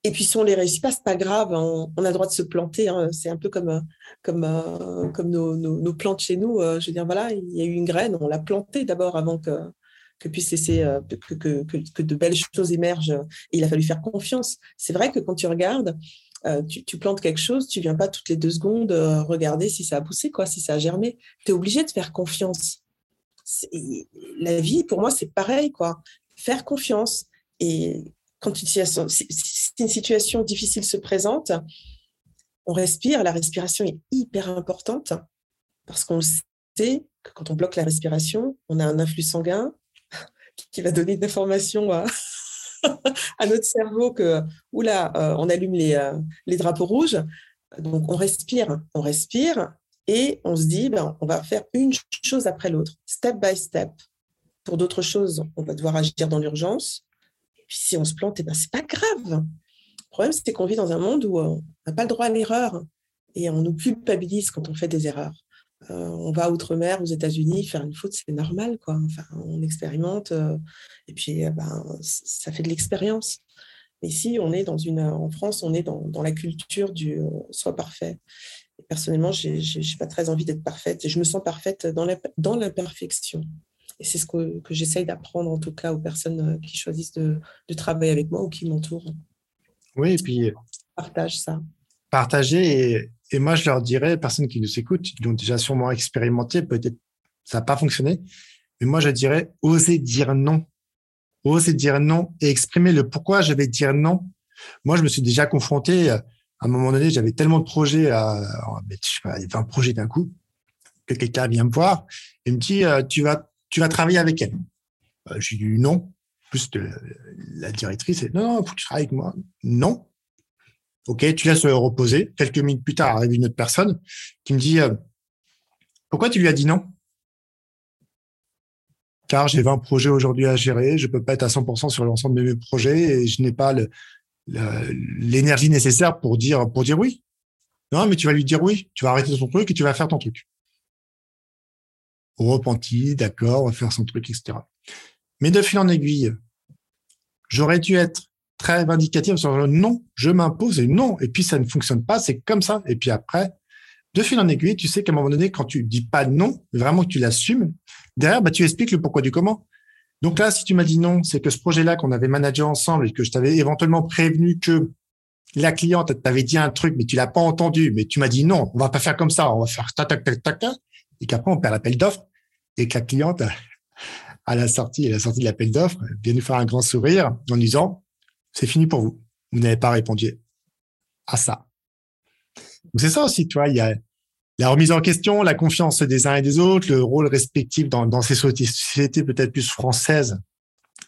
Et puis si on les réussit pas, c'est pas grave. On, a le droit de se planter. Hein. C'est un peu comme comme euh, comme nos, nos, plantes chez nous. Euh, je veux dire voilà, il y a eu une graine, on l'a plantée d'abord avant que que puisse laisser euh, que, que, que, de belles choses émergent. Il a fallu faire confiance. C'est vrai que quand tu regardes, tu, tu, plantes quelque chose, tu viens pas toutes les deux secondes regarder si ça a poussé, quoi, si ça a germé. Tu es obligé de faire confiance. La vie, pour moi, c'est pareil, quoi. Faire confiance. Et quand une situation, si, une situation difficile se présente, on respire. La respiration est hyper importante parce qu'on sait que quand on bloque la respiration, on a un influx sanguin qui va donner une information à, à notre cerveau que, oula, euh, on allume les, euh, les drapeaux rouges. Donc, on respire, on respire et on se dit, ben, on va faire une chose après l'autre, step by step. Pour d'autres choses, on va devoir agir dans l'urgence. Puis si on se plante, eh ben, c'est pas grave. Le problème, c'est qu'on vit dans un monde où euh, on n'a pas le droit à l'erreur et on nous culpabilise quand on fait des erreurs. Euh, on va outre-mer, aux États-Unis, faire une faute, c'est normal. Quoi. Enfin, on expérimente euh, et puis ben, ça fait de l'expérience. Mais ici, on est dans une, en France, on est dans, dans la culture du soit parfait. Et personnellement, je n'ai pas très envie d'être parfaite. Et je me sens parfaite dans l'imperfection. Et c'est ce que, que j'essaye d'apprendre, en tout cas, aux personnes euh, qui choisissent de, de travailler avec moi ou qui m'entourent. Oui, et puis. Partage ça. Partager. Et, et, moi, je leur dirais, personnes qui nous écoutent, qui l'ont déjà sûrement expérimenté, peut-être ça n'a pas fonctionné. Mais moi, je dirais, oser dire non. Oser dire non et exprimer le pourquoi je vais dire non? Moi, je me suis déjà confronté. À un moment donné, j'avais tellement de projets, à, je sais pas, 20 projets d'un coup, que quelqu'un vient me voir et me dit, euh, tu vas tu vas travailler avec elle. Euh, j'ai dit non. Plus la directrice, non, non, faut que tu travailles avec moi. Non. Ok, tu laisses reposer. Quelques minutes plus tard, arrive une autre personne qui me dit euh, Pourquoi tu lui as dit non? Car j'ai 20 projets aujourd'hui à gérer, je peux pas être à 100% sur l'ensemble de mes projets et je n'ai pas l'énergie nécessaire pour dire, pour dire oui. Non, mais tu vas lui dire oui, tu vas arrêter ton truc et tu vas faire ton truc repenti, d'accord, on va faire son truc, etc. Mais de fil en aiguille, j'aurais dû être très vindicatif sur non, je m'impose et non, et puis ça ne fonctionne pas, c'est comme ça. Et puis après, de fil en aiguille, tu sais qu'à un moment donné, quand tu dis pas non, vraiment que tu l'assumes, derrière, bah, tu expliques le pourquoi du comment. Donc là, si tu m'as dit non, c'est que ce projet-là qu'on avait managé ensemble et que je t'avais éventuellement prévenu que la cliente t'avait dit un truc, mais tu l'as pas entendu, mais tu m'as dit non, on va pas faire comme ça, on va faire tac, tac, tac, tac, et qu'après on perd l'appel d'offre et que la cliente, à la sortie, à la sortie de l'appel d'offres, vient nous faire un grand sourire en disant, c'est fini pour vous. Vous n'avez pas répondu à ça. c'est ça aussi, tu vois, il y a la remise en question, la confiance des uns et des autres, le rôle respectif dans, ces sociétés peut-être plus françaises.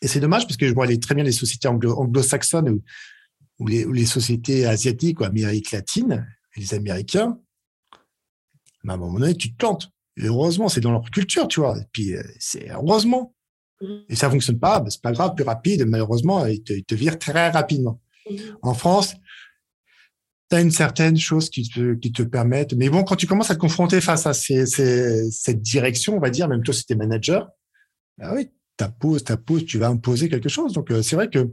Et c'est dommage parce que je vois très bien les sociétés anglo-saxonnes ou, les, sociétés asiatiques ou Amérique latine, les Américains. À un moment donné, tu te plantes heureusement, c'est dans leur culture, tu vois. Et puis, euh, c'est heureusement. Mm-hmm. Et ça fonctionne pas, ben, c'est pas grave, plus rapide. Malheureusement, ils te, ils te virent très rapidement. Mm-hmm. En France, tu as une certaine chose qui te, qui te permettent. Mais bon, quand tu commences à te confronter face à ces, ces, cette direction, on va dire, même toi, si tu es manager, bah oui, ta pause, tu vas imposer quelque chose. Donc, euh, c'est vrai que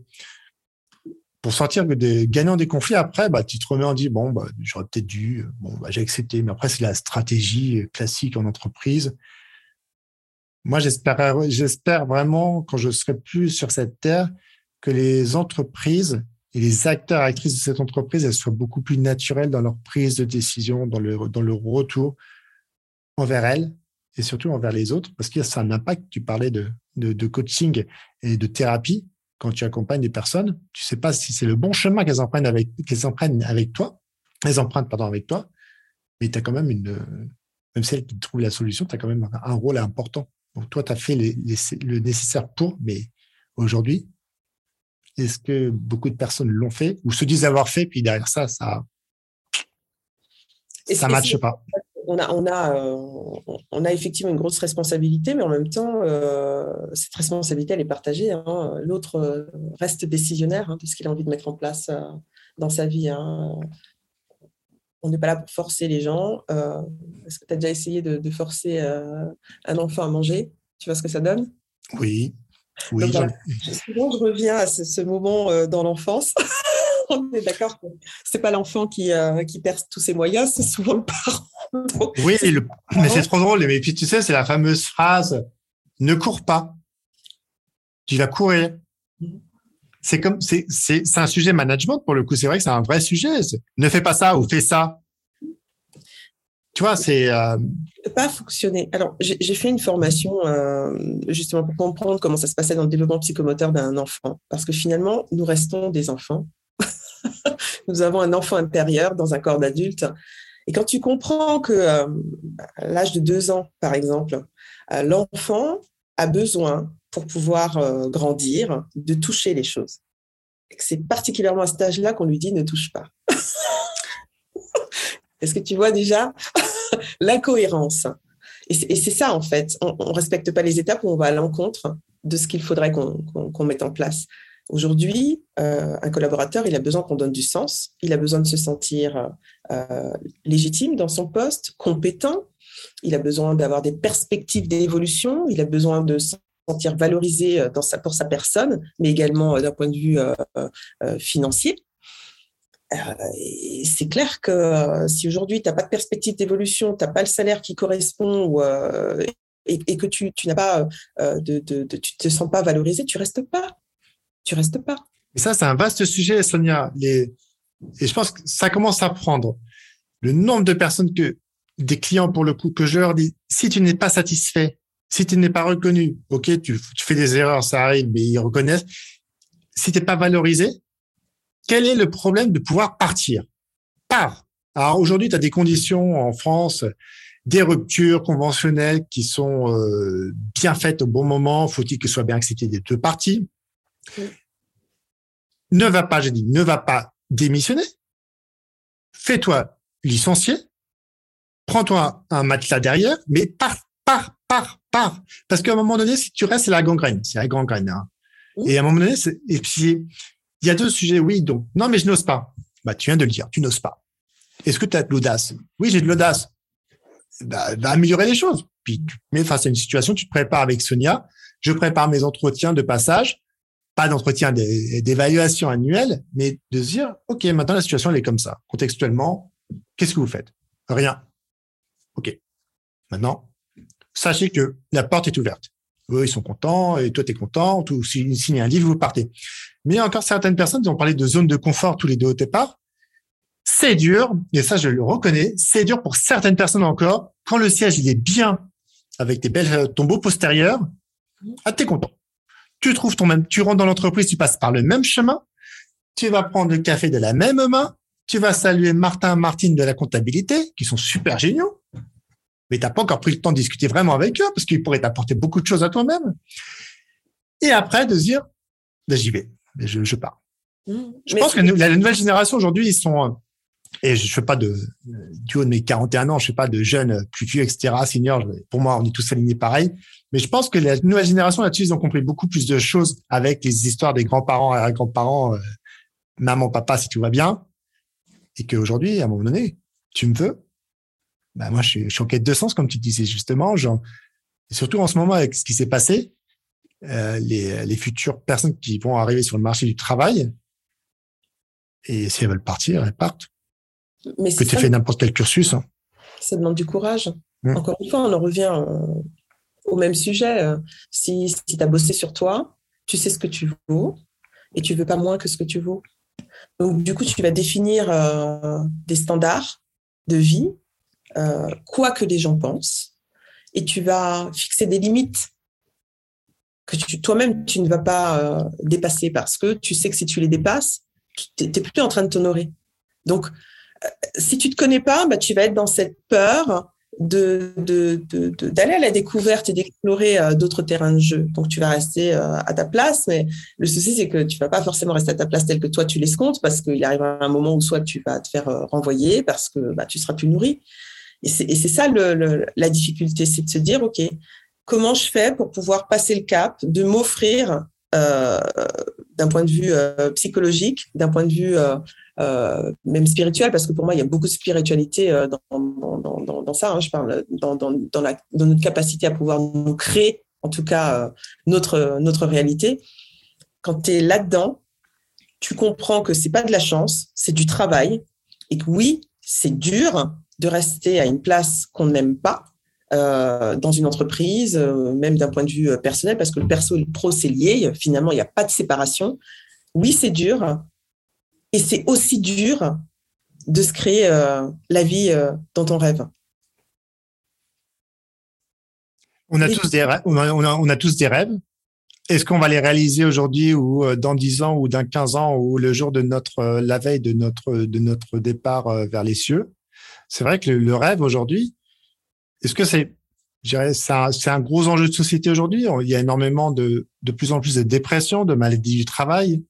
pour sortir des gagnants des conflits, après, bah, tu te remets en dit bon, bah, j'aurais peut-être dû, bon, bah, j'ai accepté. Mais après, c'est la stratégie classique en entreprise. Moi, j'espère, j'espère vraiment, quand je serai plus sur cette terre, que les entreprises et les acteurs, actrices de cette entreprise, elles soient beaucoup plus naturelles dans leur prise de décision, dans le, dans le retour envers elles et surtout envers les autres, parce que ça a un impact. Tu parlais de, de, de coaching et de thérapie quand tu accompagnes des personnes, tu sais pas si c'est le bon chemin qu'elles empruntent avec, qu'elles empruntent avec toi, elles empruntent, pardon, avec toi, mais tu as quand même une, même celle qui trouve la solution, tu as quand même un, rôle important. Donc, toi, tu as fait le nécessaire pour, mais aujourd'hui, est-ce que beaucoup de personnes l'ont fait ou se disent avoir fait, puis derrière ça, ça, ça ne matche pas? On a, on, a, on a effectivement une grosse responsabilité, mais en même temps, cette responsabilité, elle est partagée. Hein. L'autre reste décisionnaire hein, de ce qu'il a envie de mettre en place dans sa vie. Hein. On n'est pas là pour forcer les gens. Est-ce que tu as déjà essayé de, forcer un enfant à manger? Tu vois ce que ça donne? Oui. oui souvent, je reviens à ce, moment dans l'enfance. on est d'accord que c'est pas l'enfant qui, qui perd tous ses moyens, c'est souvent le parent. oui, mais c'est trop drôle. Mais puis tu sais, c'est la fameuse phrase ne cours pas, tu vas courir. Mm. C'est comme c'est c'est un sujet management pour le coup. C'est vrai que c'est un vrai sujet. Ne fais pas ça ou fais ça. Tu vois, c'est euh... pas fonctionner. Alors, j'ai fait une formation euh, justement pour comprendre comment ça se passait dans le développement psychomoteur d'un enfant, parce que finalement, nous restons des enfants. nous avons un enfant intérieur dans un corps d'adulte. Et quand tu comprends que euh, à l'âge de deux ans, par exemple, euh, l'enfant a besoin pour pouvoir euh, grandir de toucher les choses. C'est particulièrement à cet âge-là qu'on lui dit ne touche pas. Est-ce que tu vois déjà l'incohérence? Et c'est ça en fait. On, ne respecte pas les étapes où on va à l'encontre de ce qu'il faudrait qu'on mette en place. Aujourd'hui, euh, un collaborateur, il a besoin qu'on donne du sens, il a besoin de se sentir euh, légitime dans son poste, compétent, il a besoin d'avoir des perspectives d'évolution, il a besoin de se sentir valorisé euh, pour sa personne, mais également d'un point de vue financier. c'est clair que si aujourd'hui tu n'as pas de perspective d'évolution, tu n'as pas le salaire qui correspond et, que tu, tu n'as pas tu te sens pas valorisé, tu restes pas tu restes pas. Et ça, c'est un vaste sujet, Sonia. Et je pense que ça commence à prendre. Le nombre de personnes que, des clients pour le coup, que je leur dis, si tu n'es pas satisfait, si tu n'es pas reconnu, ok, tu, fais des erreurs, ça arrive, mais ils reconnaissent. Si tu n'es pas valorisé, quel est le problème de pouvoir partir? Pars. Alors aujourd'hui, tu as des conditions en France, des ruptures conventionnelles qui sont euh, bien faites au bon moment. Faut-il que soit bien accepté des deux parties ne va pas, j'ai dit, ne va pas démissionner. Fais-toi licencier. Prends-toi un matelas derrière, mais pars, pars, pars, pars. Parce qu'à un moment donné, si tu restes, c'est la gangrène. C'est la gangrène. Hein. Et à un moment donné, et puis, il y a deux sujets. Oui, donc, non, mais je n'ose pas. Bah, tu viens de le dire, tu n'oses pas. Est-ce que tu as de l'audace? Oui, j'ai de l'audace. Bah, va améliorer les choses. Puis, tu mets face à une situation, tu te prépares avec Sonia. Je prépare mes entretiens de passage pas d'entretien d'évaluation annuelle, mais de se dire, OK, maintenant la situation, elle est comme ça. Contextuellement, qu'est-ce que vous faites? Rien. OK. Maintenant, sachez que la porte est ouverte. Eux, ils sont contents, et toi, tu es content. Ou s'ils signent un livre, vous partez. Mais il y a encore certaines personnes qui ont parlé de zone de confort tous les deux au départ. C'est dur, et ça, je le reconnais, c'est dur pour certaines personnes encore. Quand le siège, il est bien, avec des belles tombeaux postérieurs, ah, t'es content tu trouves ton même, tu rentres dans l'entreprise, tu passes par le même chemin, tu vas prendre le café de la même main, tu vas saluer Martin, Martine de la comptabilité, qui sont super géniaux, mais t'as pas encore pris le temps de discuter vraiment avec eux parce qu'ils pourraient t'apporter beaucoup de choses à toi-même. Et après, de dire, ben, j'y vais, je, je pars. Mmh. Je pense que la nouvelle génération aujourd'hui, ils sont, euh, et je fais pas de, du haut de mes 41 ans, je fais pas de jeunes plus vieux, etc., seniors. Pour moi, on est tous alignés pareil. Mais je pense que la nouvelle génération là-dessus, ils ont compris beaucoup plus de choses avec les histoires des grands-parents et grands-parents, euh, maman, papa, si tout va bien. Et qu'aujourd'hui, à un moment donné, tu me veux? Ben, moi, je suis, je suis en quête de sens, comme tu disais justement. Genre, et surtout en ce moment, avec ce qui s'est passé, euh, les, les futures personnes qui vont arriver sur le marché du travail, et si elles veulent partir, elles partent. Mais que tu fais n'importe quel cursus. Hein. Ça demande du courage. Mmh. Encore une fois, on en revient euh, au même sujet. Euh, si, si tu as bossé sur toi, tu sais ce que tu vaux et tu veux pas moins que ce que tu vaux. Donc, du coup, tu vas définir euh, des standards de vie, quoi que les gens pensent, et tu vas fixer des limites que toi-même, tu ne vas pas dépasser parce que tu sais que si tu les dépasses, tu n'es plus en train de t'honorer. Donc, si tu te connais pas, bah, tu vas être dans cette peur de, d'aller à la découverte et d'explorer euh, d'autres terrains de jeu. Donc, tu vas rester euh, à ta place, mais le souci, c'est que tu vas pas forcément rester à ta place telle que toi, tu l'escomptes, parce qu'il arrive un moment où soit tu vas te faire euh, renvoyer parce que bah, tu seras plus nourri. Et c'est ça le, la difficulté, c'est de se dire, OK, comment je fais pour pouvoir passer le cap, de m'offrir d'un point de vue psychologique, d'un point de vue euh, même spirituel, parce que pour moi, il y a beaucoup de spiritualité dans, dans, dans, dans, ça. Hein, je parle dans, la, dans notre capacité à pouvoir nous créer, en tout cas, notre, notre réalité. Quand tu es là-dedans, tu comprends que c'est pas de la chance, c'est du travail, et que oui, c'est dur de rester à une place qu'on n'aime pas, euh, dans une entreprise, euh, même d'un point de vue euh, personnel, parce que le perso et le pro, c'est lié. Finalement, il n'y a pas de séparation. Oui, c'est dur. Et c'est aussi dur de se créer la vie dont on rêve. On a, tous des rêves, on, a, tous des rêves. Est-ce qu'on va les réaliser aujourd'hui ou dans 10 ans ou dans 15 ans ou le jour de notre, la veille de notre, de notre départ vers les cieux? C'est vrai que le rêve aujourd'hui, est-ce que c'est, c'est un, gros enjeu de société aujourd'hui? Il y a énormément de, de plus en plus de dépression, de maladies du travail,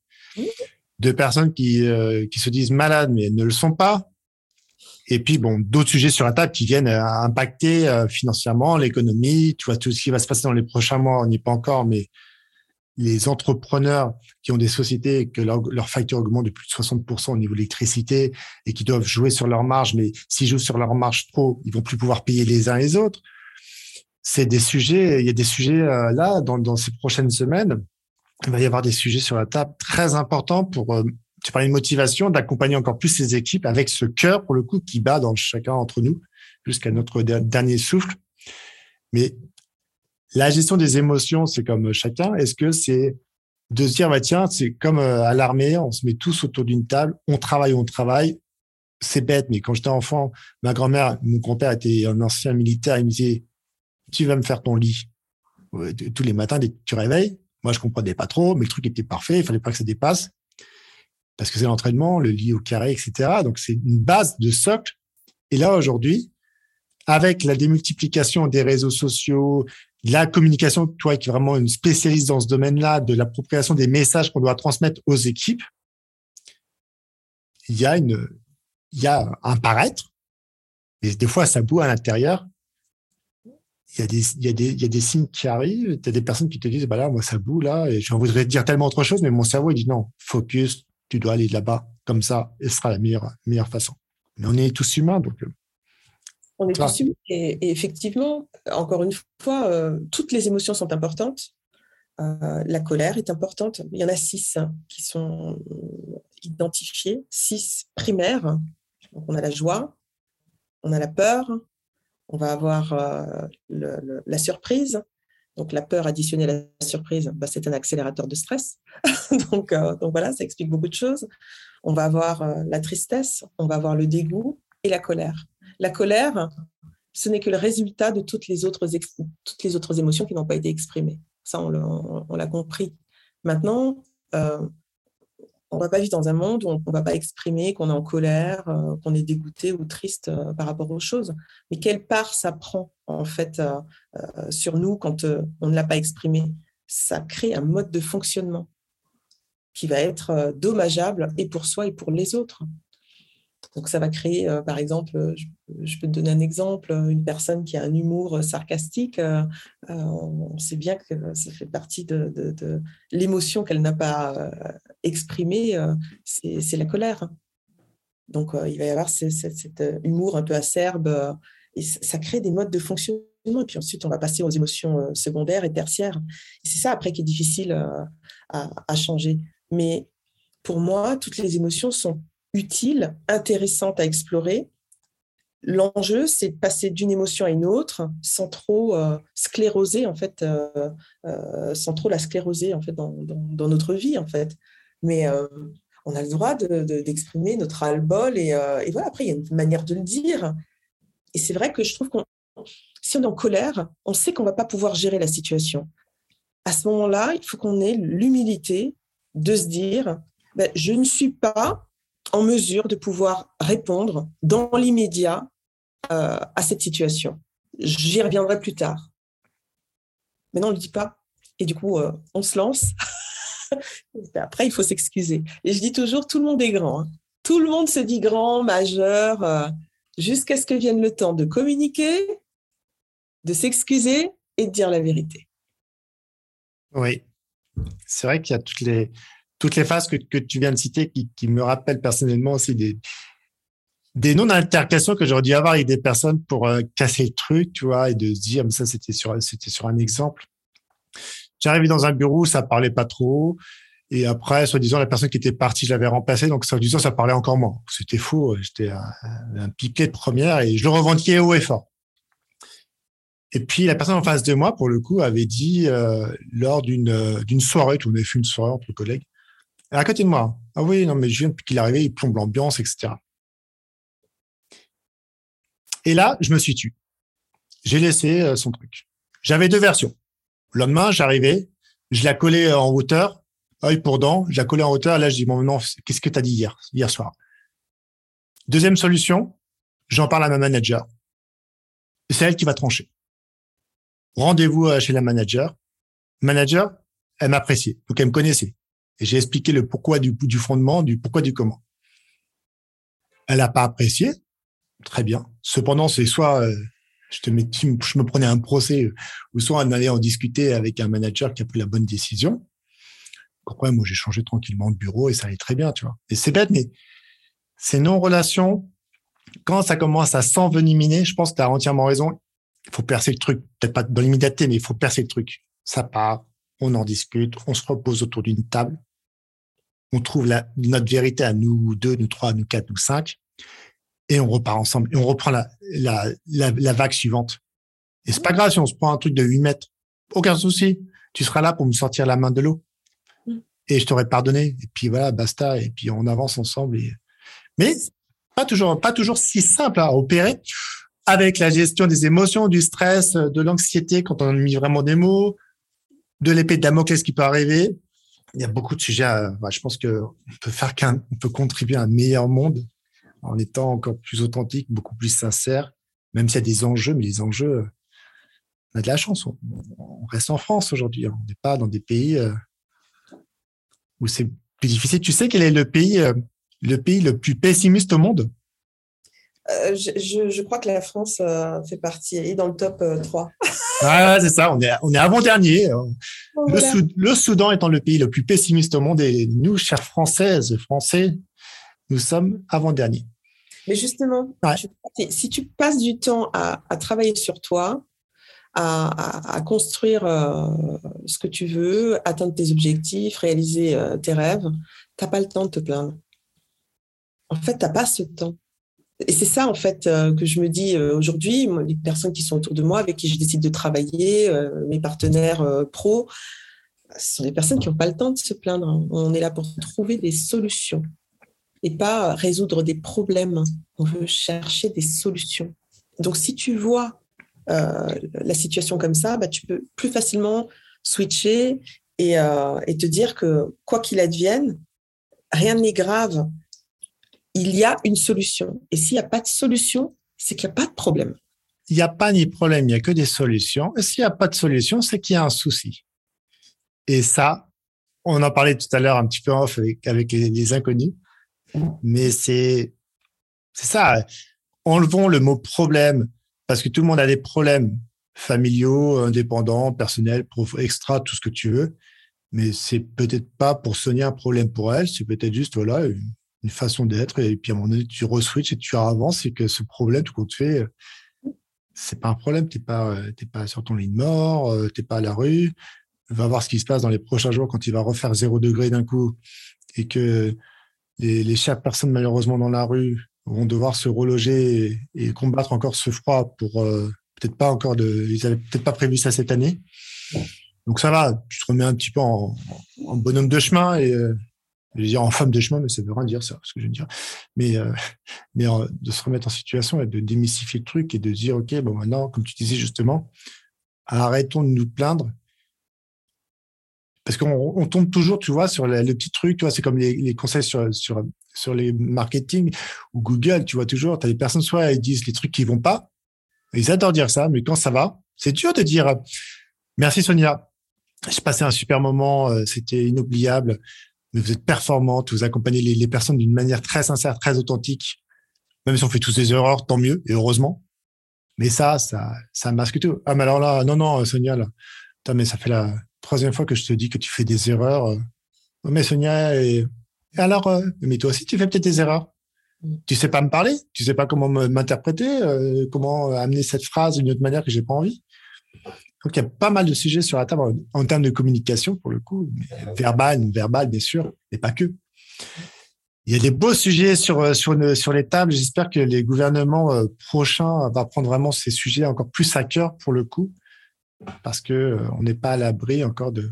de personnes qui, euh, qui se disent malades mais ne le sont pas. Et puis, bon, d'autres sujets sur la table qui viennent impacter euh, financièrement l'économie. Tu vois, tout ce qui va se passer dans les prochains mois, on n'y est pas encore, mais les entrepreneurs qui ont des sociétés que leur, leur facture augmente de plus de 60% au niveau de l'électricité et qui doivent jouer sur leur marge, mais s'ils jouent sur leur marge trop, ils vont plus pouvoir payer les uns les autres. C'est des sujets, il y a des sujets euh, là, dans, dans ces prochaines semaines, il va y avoir des sujets sur la table très importants pour, euh, tu parlais de motivation, d'accompagner encore plus ces équipes avec ce cœur, pour le coup, qui bat dans chacun d'entre nous jusqu'à notre dernier souffle. Mais la gestion des émotions, c'est comme chacun. Est-ce que c'est de se dire, bah, tiens, c'est comme euh, à l'armée, on se met tous autour d'une table, on travaille, on travaille. C'est bête, mais quand j'étais enfant, ma grand-mère, mon grand-père était un ancien militaire, il me disait, tu vas me faire ton lit. Tous les matins, dès que tu réveilles, moi, je comprenais pas trop, mais le truc était parfait, il fallait pas que ça dépasse. Parce que c'est l'entraînement, le lit au carré, etc. Donc, c'est une base de socle. Et là, aujourd'hui, avec la démultiplication des réseaux sociaux, la communication, toi qui es vraiment une spécialiste dans ce domaine-là, de l'appropriation des messages qu'on doit transmettre aux équipes, il y a une, il y a un paraître, et des fois ça boue à l'intérieur. Il y a des, il y a des, il y a des signes qui arrivent. Tu as des personnes qui te disent, bah là, moi, ça boue là, et je voudrais dire tellement autre chose, mais mon cerveau, il dit non, focus, tu dois aller là-bas, comme ça, et ce sera la meilleure, meilleure façon. Mais on est tous humains, donc euh, on est tous Et, effectivement, encore une fois, euh, toutes les émotions sont importantes. Euh, la colère est importante. Il y en a six qui sont identifiées, six primaires. on a la joie, on a la peur, on va avoir euh, la surprise. Donc la peur additionnée à la surprise, bah, c'est un accélérateur de stress. donc, donc voilà, ça explique beaucoup de choses. On va avoir la tristesse, on va avoir le dégoût et la colère. La colère, ce n'est que le résultat de toutes les autres, toutes les autres émotions qui n'ont pas été exprimées. Ça, on l'a compris. Maintenant, euh, on ne va pas vivre dans un monde où on ne va pas exprimer qu'on est en colère, euh, qu'on est dégoûté ou triste euh, par rapport aux choses. Mais quelle part ça prend en fait sur nous quand on ne l'a pas exprimé? Ça crée un mode de fonctionnement qui va être dommageable et pour soi et pour les autres. Donc ça va créer, euh, par exemple, euh, je, peux te donner un exemple, une personne qui a un humour sarcastique, euh, on sait bien que ça fait partie de, l'émotion qu'elle n'a pas exprimée, c'est la colère. Donc il va y avoir cet humour un peu acerbe, et ça crée des modes de fonctionnement. Et puis ensuite, on va passer aux émotions secondaires et tertiaires. C'est ça après qui est difficile à changer. Mais pour moi, toutes les émotions sont utile, intéressante à explorer. L'enjeu, c'est de passer d'une émotion à une autre sans trop euh, scléroser, en fait, euh, euh, sans trop la scléroser, en fait, dans, notre vie, en fait. Mais on a le droit d'exprimer notre ras-le-bol et, et, voilà, après, il y a une manière de le dire. Et c'est vrai que je trouve qu'on, si on est en colère, on sait qu'on ne va pas pouvoir gérer la situation. À ce moment-là, il faut qu'on ait l'humilité de se dire, ben, je ne suis pas en mesure de pouvoir répondre dans l'immédiat euh, à cette situation. J'y reviendrai plus tard. Mais non, on ne le dit pas. Et du coup, euh, on se lance. Après, il faut s'excuser. Et je dis toujours, tout le monde est grand. Hein. Tout le monde se dit grand, majeur. Euh, jusqu'à ce que vienne le temps de communiquer, de s'excuser et de dire la vérité. Oui, c'est vrai qu'il y a toutes les, toutes les phases que, que tu viens de citer qui, qui, me rappellent personnellement aussi des, des non-altercations que j'aurais dû avoir avec des personnes pour euh, casser le truc, tu vois, et de se dire, mais ça, c'était sur, c'était sur un exemple. J'arrivais dans un bureau, ça parlait pas trop. Et après, soi-disant, la personne qui était partie, je l'avais remplacée. Donc, soi-disant, ça parlait encore moins. C'était faux. J'étais un, un piquet de première et je le revendiquais haut et fort. Et puis la personne en face de moi, pour le coup, avait dit euh, lors d'une euh, d'une soirée, on avait fait une soirée entre collègues, à côté de moi, ah oui, non mais je viens depuis qu'il est arrivé, il plombe l'ambiance, etc. Et là, je me suis tué. J'ai laissé euh, son truc. J'avais deux versions. Le lendemain, j'arrivais, je la collais en hauteur, œil pour dent, je la collais en hauteur. Là, je dis bon, non, qu'est-ce que tu as dit hier, hier soir? Deuxième solution, j'en parle à ma manager. C'est elle qui va trancher. Rendez-vous euh, chez la manager. Manager, elle m'appréciait, donc elle me connaissait. Et j'ai expliqué le pourquoi du, du fondement, du pourquoi du comment. Elle n'a pas apprécié. Très bien. Cependant, c'est soit euh, je te mets, je me prenais un procès, euh, ou soit on allait en discuter avec un manager qui a pris la bonne décision. Pourquoi moi j'ai changé tranquillement de bureau et ça allait très bien, tu vois. Et c'est bête, mais ces non-relations, quand ça commence à s'envenimer, je pense que tu as entièrement raison il faut percer le truc. Peut-être pas dans l'immédiateté, mais il faut percer le truc. Ça part, on en discute, on se repose autour d'une table, on trouve la, notre vérité à nous deux, nous trois, nous quatre, nous cinq, et on repart ensemble. Et on reprend la, la, la, vague suivante. Et c'est pas grave si on se prend un truc de 8 mètres. Aucun souci. Tu seras là pour me sortir la main de l'eau. Mm. Et je t'aurais pardonné. Et puis voilà, basta. Et puis on avance ensemble. Et... Mais pas toujours, pas toujours si simple à opérer avec la gestion des émotions, du stress, de l'anxiété quand on a mis vraiment des mots, de l'épée de Damoclès qui peut arriver. Il y a beaucoup de sujets. je pense que on peut faire qu'un, peut contribuer à un meilleur monde en étant encore plus authentique, beaucoup plus sincère, même s'il y a des enjeux, mais les enjeux, on a de la chance. On, reste en France aujourd'hui. Hein. On n'est pas dans des pays euh, où c'est plus difficile. Tu sais quel est le pays, euh, le pays le plus pessimiste au monde? Euh, je, je, crois que la France euh, fait partie, est dans le top 3. Euh, ah, c'est ça, on est, on est avant-dernier. le, Soudan étant le pays le plus pessimiste au monde et nous, chères Françaises, Français, nous sommes avant-dernier. Mais justement, si tu passes du temps à, à travailler sur toi, à, à, construire ce que tu veux, atteindre tes objectifs, réaliser tes rêves, tu n'as pas le temps de te plaindre. En fait, tu n'as pas ce temps. Et c'est ça, en fait, euh, que je me dis euh, aujourd'hui, les personnes qui sont autour de moi, avec qui je décide de travailler, euh, mes partenaires pros, ce sont des personnes qui n'ont pas le temps de se plaindre. On est là pour trouver des solutions et pas résoudre des problèmes. On veut chercher des solutions. Donc, si tu vois la situation comme ça, bah, tu peux plus facilement switcher et te dire que quoi qu'il advienne, rien n'est grave il y a une solution. Et s'il n'y a pas de solution, c'est qu'il n'y a pas de problème. Il n'y a pas ni problème, il n'y a que des solutions. Et s'il n'y a pas de solution, c'est qu'il y a un souci. Et ça, on en parlait tout à l'heure un petit peu off avec, les, inconnus, mais c'est ça. Enlevons le mot problème parce que tout le monde a des problèmes familiaux, indépendants, personnels, extra, tout ce que tu veux. Mais c'est peut-être pas pour soigner un problème pour elle, c'est peut-être juste voilà façon d'être. Et puis à un moment donné, tu re-switches et tu avances et que ce problème, tout compte fait, c'est pas un problème. T'es pas, t'es pas sur ton lit de mort, euh, t'es pas à la rue. Va voir ce qui se passe dans les prochains jours quand il va refaire zéro degré d'un coup et que les, les chères personnes malheureusement dans la rue vont devoir se reloger et, combattre encore ce froid pour euh, peut-être pas encore de, ils avaient peut-être pas prévu ça cette année. Donc ça va, tu te remets un petit peu en, bonhomme de chemin et, euh, je vais dire en femme de chemin, mais ça veut rien dire ça, ce que je veux dire. Mais, euh, mais euh, de se remettre en situation et de démystifier le truc et de dire, OK, bon, maintenant, comme tu disais justement, arrêtons de nous plaindre. Parce qu'on on tombe toujours, tu vois, sur le petit truc, tu vois, c'est comme les, conseils sur, sur, sur les marketing ou Google, tu vois, toujours, tu as des personnes, soit ils disent les trucs qui vont pas, ils adorent dire ça, mais quand ça va, c'est dur de dire, merci Sonia, j'ai passé un super moment, euh, c'était inoubliable, vous êtes performante, vous accompagnez les, personnes d'une manière très sincère, très authentique. Même si on fait tous des erreurs, tant mieux, et heureusement. Mais ça, ça, ça masque tout. Ah, mais alors là, non, non, Sonia, là, mais ça fait la troisième fois que je te dis que tu fais des erreurs. Euh. mais Sonia, et, alors, euh, mais toi aussi, tu fais peut-être des erreurs. Mm. Tu sais pas me parler, tu sais pas comment m'interpréter, euh, comment amener cette phrase d'une autre manière que j'ai pas envie. Donc, il y a pas mal de sujets sur la table en, termes de communication, pour le coup, verbal, verbal, bien sûr, mais pas que. Il y a des beaux sujets sur, sur, sur les tables. J'espère que les gouvernements euh, prochains vont prendre vraiment ces sujets encore plus à cœur, pour le coup, parce que euh, on n'est pas à l'abri encore de,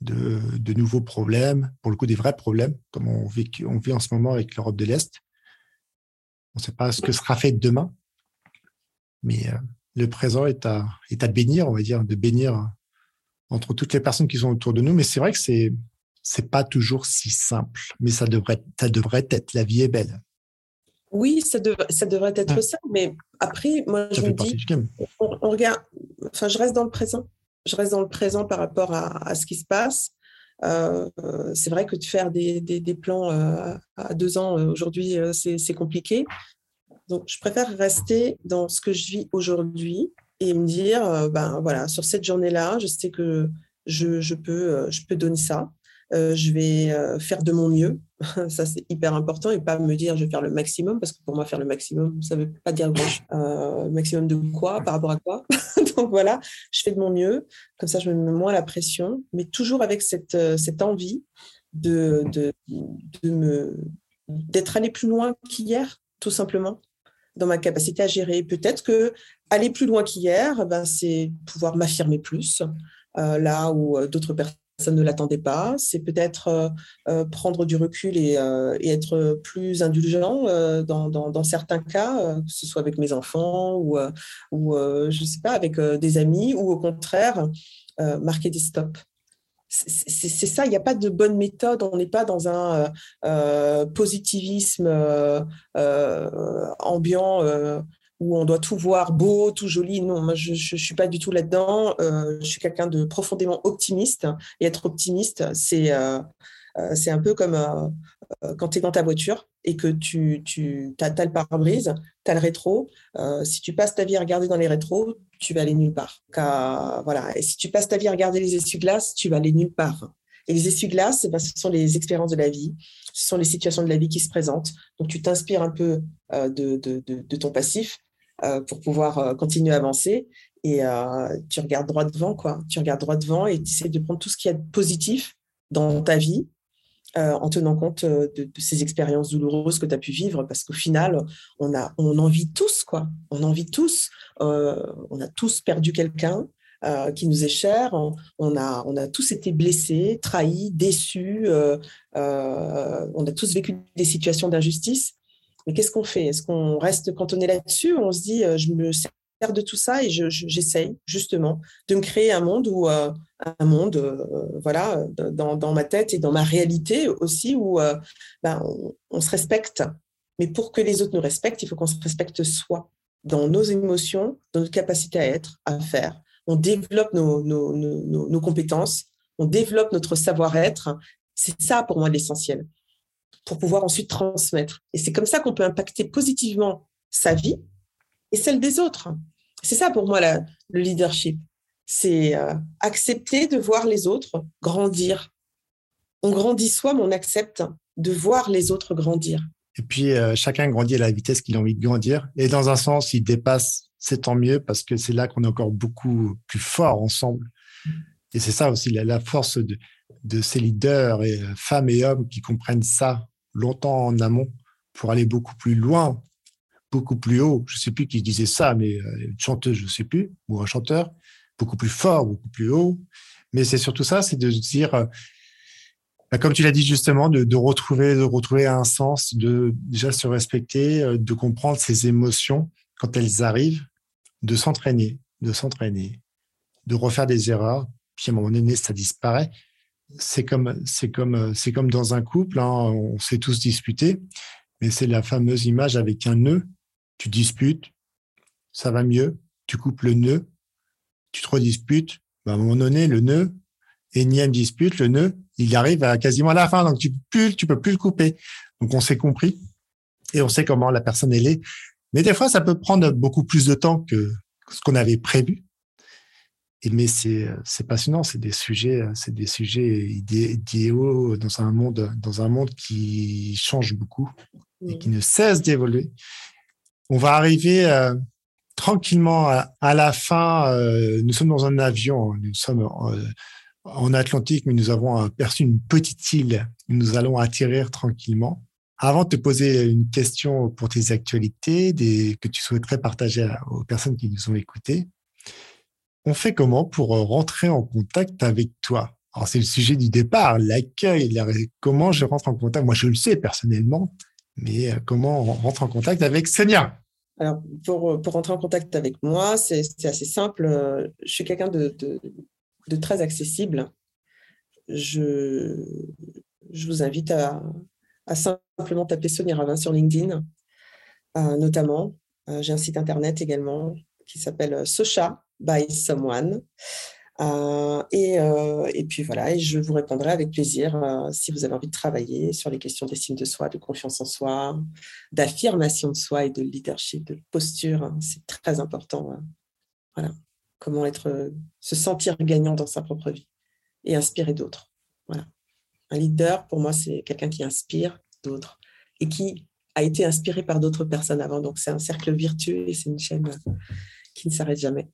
de, de, nouveaux problèmes, pour le coup, des vrais problèmes, comme on vit, on vit en ce moment avec l'Europe de l'Est. On ne sait pas ce que sera fait demain, mais euh, le présent est à, est à bénir, on va dire, de bénir entre toutes les personnes qui sont autour de nous. Mais c'est vrai que c'est c'est pas toujours si simple, mais ça devrait, ça devrait être. La vie est belle. Oui, ça, ça devrait être ah. ça, mais après, moi, je me dis, on, regarde, enfin, je reste dans le présent. Je reste dans le présent par rapport à, ce qui se passe. Euh, c'est vrai que de faire des, des, plans euh, à deux ans euh, aujourd'hui, c'est compliqué. Donc, je préfère rester dans ce que je vis aujourd'hui et me dire, euh, ben voilà, sur cette journée-là, je sais que je, je, peux, euh, je peux donner ça. Euh, je vais faire de mon mieux. ça, c'est hyper important et pas me dire je vais faire le maximum parce que pour moi, faire le maximum, ça ne veut pas dire grand maximum de quoi, par rapport à quoi? Donc voilà, je fais de mon mieux. Comme ça, je me mets moins la pression, mais toujours avec cette, cette envie de, de, de me d'être allé plus loin qu'hier, tout simplement dans ma capacité à gérer. Peut-être que aller plus loin qu'hier, ben, c'est pouvoir m'affirmer plus euh, là où euh, d'autres personnes ne l'attendaient pas. C'est peut-être euh, prendre du recul et, être plus indulgent dans, certains cas, que ce soit avec mes enfants ou, ou je sais pas, avec des amis, ou au contraire, marquer des stops c'est ça, il n'y a pas de bonne méthode, on n'est pas dans un euh, euh, positivisme euh, ambiant où on doit tout voir beau, tout joli. Non, moi, je ne suis pas du tout là-dedans. je suis quelqu'un de profondément optimiste. Et être optimiste, c'est c'est un peu comme quand tu es dans ta voiture et que tu, tu as, le pare-brise, tu as le rétro. si tu passes ta vie à regarder dans les rétros, tu vas aller nulle part. voilà. Et si tu passes ta vie à regarder les essuie-glaces, tu vas aller nulle part. Et les essuie-glaces, ben, ce sont les expériences de la vie, ce sont les situations de la vie qui se présentent. Donc, tu t'inspires un peu euh, de, de, ton passif euh, pour pouvoir euh, continuer à avancer. Et tu regardes droit devant, quoi. Tu regardes droit devant et tu essaies de prendre tout ce qu'il y a de positif dans ta vie euh, en tenant compte euh, de, ces expériences douloureuses que tu as pu vivre, parce qu'au final, on, a, on en vit tous, quoi. On en vit tous. Euh, on a tous perdu quelqu'un qui nous est cher. On, a, on a tous été blessés, trahis, déçus. on a tous vécu des situations d'injustice. Mais qu'est-ce qu'on fait? Est-ce qu'on reste cantonné là-dessus? On se dit, je me de tout ça et j'essaye justement de me créer un monde où un monde euh, voilà dans, ma tête et dans ma réalité aussi où euh, ben, on, se respecte mais pour que les autres nous respectent il faut qu'on se respecte soi dans nos émotions dans notre capacité à être à faire on développe nos, compétences on développe notre savoir-être c'est ça pour moi l'essentiel pour pouvoir ensuite transmettre et c'est comme ça qu'on peut impacter positivement sa vie et celle des autres. C'est ça pour moi le leadership. C'est euh, accepter de voir les autres grandir. On grandit soi, mais on accepte de voir les autres grandir. Et puis, euh, chacun grandit à la vitesse qu'il a envie de grandir. Et dans un sens, il dépasse, c'est tant mieux parce que c'est là qu'on est encore beaucoup plus fort ensemble. Et c'est ça aussi la, force de, de, ces leaders, et, euh, femmes et hommes qui comprennent ça longtemps en amont pour aller beaucoup plus loin beaucoup plus haut. Je ne sais plus qui disait ça, mais une chanteuse, je ne sais plus, ou un chanteur, beaucoup plus fort, beaucoup plus haut. Mais c'est surtout ça, c'est de dire, euh, bah, comme tu l'as dit justement, de, retrouver, de retrouver un sens, de déjà se respecter, euh, de comprendre ses émotions quand elles arrivent, de s'entraîner, de s'entraîner, de refaire des erreurs. Puis à un moment donné, ça disparaît. C'est comme, c'est comme, c'est comme dans un couple. Hein, on s'est tous disputés, mais c'est la fameuse image avec un nœud tu disputes, ça va mieux, tu coupes le nœud, tu te redisputes, bah, à un moment donné, le nœud, énième dispute, le nœud, il arrive à quasiment à la fin, donc tu peux plus, tu peux plus le couper. Donc on s'est compris. et on sait comment la personne elle est. Mais des fois, ça peut prendre beaucoup plus de temps que ce qu'on avait prévu. Et mais c'est c'est passionnant, c'est des sujets c'est des sujets idéaux dans un monde dans un monde qui change beaucoup et qui ne cesse d'évoluer. On va arriver euh, tranquillement à, la fin. Euh, nous sommes dans un avion, nous sommes euh, en Atlantique, mais nous avons aperçu une petite île. Nous allons atterrir tranquillement. Avant de te poser une question pour tes actualités, que tu souhaiterais partager aux personnes qui nous ont écoutés, on fait comment pour rentrer en contact avec toi? C'est le sujet du départ, l'accueil, comment je rentre en contact? Moi, je le sais personnellement, mais euh, comment on rentre en contact avec Sonia? Alors, pour, pour rentrer en contact avec moi, c'est assez simple. Je suis quelqu'un de, de, très accessible. Je, je vous invite à, à simplement taper Sonia Ravin sur LinkedIn, euh, notamment. Euh, j'ai un site internet également qui s'appelle euh, Socha by Someone. Et, et, puis voilà, et je vous répondrai avec plaisir si vous avez envie de travailler sur les questions d'estime de soi, de confiance en soi, d'affirmation de soi et de leadership, de posture. Hein. c'est très important. voilà, comment être, se sentir gagnant dans sa propre vie et inspirer d'autres. Voilà. Un leader, pour moi, c'est quelqu'un qui inspire d'autres et qui a été inspiré par d'autres personnes avant. Donc, c'est un cercle virtueux et c'est une chaîne qui ne s'arrête jamais.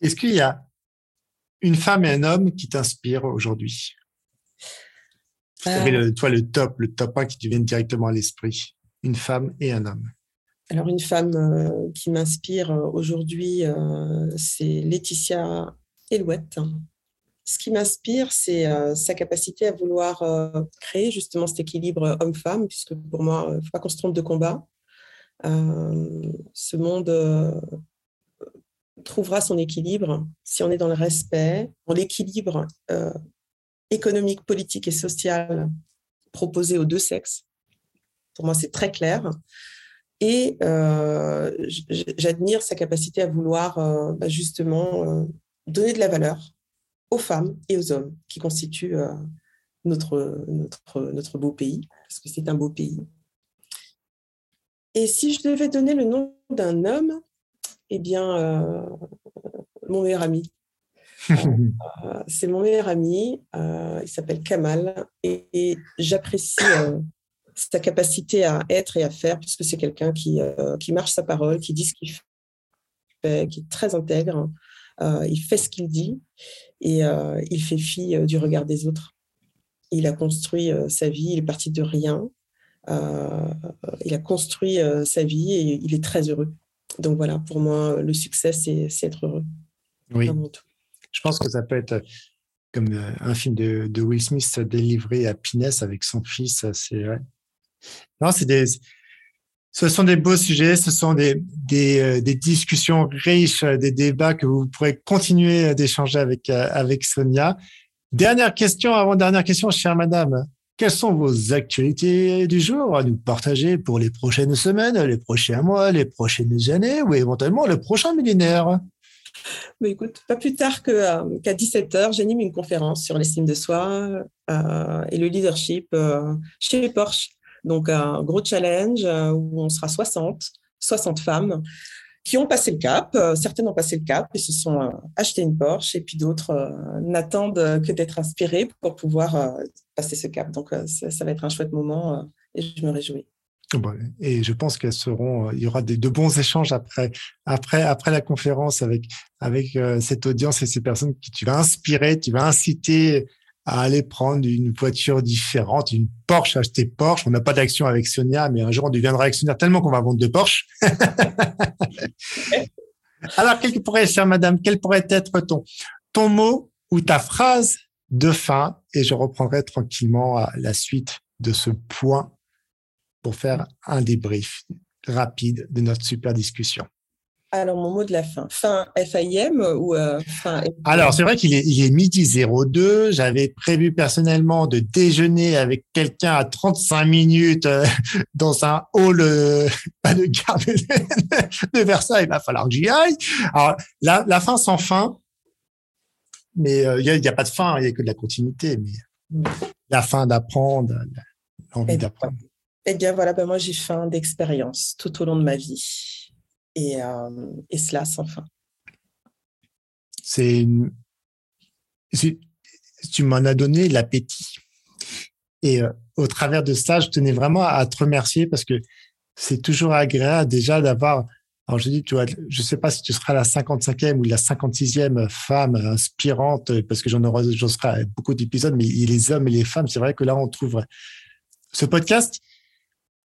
Est-ce qu'il y a une femme et un homme qui t'inspirent aujourd'hui euh... Toi, le top, le top 1 qui te vient directement à l'esprit. Une femme et un homme. Alors, une femme euh, qui m'inspire euh, aujourd'hui, euh, c'est Laetitia Elouette, ce qui m'inspire, c'est sa capacité à vouloir créer justement cet équilibre homme-femme, puisque pour moi, il ne faut pas qu'on se trompe de combat. Ce monde trouvera son équilibre si on est dans le respect, dans l'équilibre économique, politique et social proposé aux deux sexes. Pour moi, c'est très clair. Et j'admire sa capacité à vouloir bah, justement donner de la valeur aux femmes et aux hommes qui constituent euh, notre, notre, notre beau pays, parce que c'est un beau pays. Et si je devais donner le nom d'un homme, eh bien, euh, mon meilleur ami. Euh, c'est mon meilleur ami, il s'appelle Kamal, et, j'apprécie sa capacité à être et à faire, puisque c'est quelqu'un qui, qui marche sa parole, qui dit ce qu'il fait, qui est très intègre, il fait ce qu'il dit, et euh, il fait fi euh, du regard des autres. Il a construit euh, sa vie, il est parti de rien. il a construit sa vie et il est très heureux. Donc voilà, pour moi, le succès, c'est être heureux. Oui. Je pense que ça peut être comme un film de, de Will Smith délivré à Pinès avec son fils. C'est Non, c'est des, ce sont des beaux sujets, ce sont des, des, euh, des, discussions riches, euh, des débats que vous pourrez continuer d'échanger avec, euh, avec Sonia. Dernière question, avant dernière question, chère madame. Quelles sont vos actualités du jour à nous partager pour les prochaines semaines, les prochains mois, les prochaines années ou éventuellement le prochain millénaire? Mais écoute, pas plus tard qu'à 17h, j'anime une conférence sur l'estime de soi euh, et le leadership euh, chez Porsche. Donc, un gros challenge euh, où on sera 60, 60 femmes qui ont passé le cap. Euh, certaines ont passé le cap et se sont euh, achetées une Porsche et puis d'autres n'attendent que d'être inspirées pour pouvoir passer ce cap. Donc, ça, va être un chouette moment et je me réjouis. Et je pense qu'elles seront, il y aura de bons échanges après, après, après la conférence avec, avec cette audience et ces personnes qui tu vas inspirer, tu vas inciter à aller prendre une voiture différente, une Porsche, acheter Porsche. On n'a pas d'action avec Sonia, mais un jour on deviendra actionnaire tellement qu'on va vendre deux Porsche. Alors, quel pourrait, chère madame, quel pourrait être ton, ton mot ou ta phrase de fin? Et je reprendrai tranquillement la suite de ce point pour faire un débrief rapide de notre super discussion. Alors, mon mot de la fin. Fin FIM ou euh, fin Alors, c'est vrai qu'il est, il est midi 02. J'avais prévu personnellement de déjeuner avec quelqu'un à 35 minutes euh, dans un hall euh, de gare de, Versailles. Il va falloir que j'y aille. Alors, la, la fin sans fin. Mais il n'y a, a, pas de fin, il n'y a que de la continuité. Mais la fin d'apprendre, l'envie d'apprendre. Eh bien voilà, ben moi j'ai faim d'expérience tout au long de ma vie. Et, euh, et cela sans fin. C'est. Tu m'en as donné l'appétit. Et au travers de ça, je tenais vraiment à te remercier parce que c'est toujours agréable déjà d'avoir alors je dis, tu vois, je sais pas si tu seras la 55e ou la 56e femme inspirante, parce que j'en aurai, j'en serai beaucoup d'épisodes, mais les hommes et les femmes, c'est vrai que là on trouve ce podcast.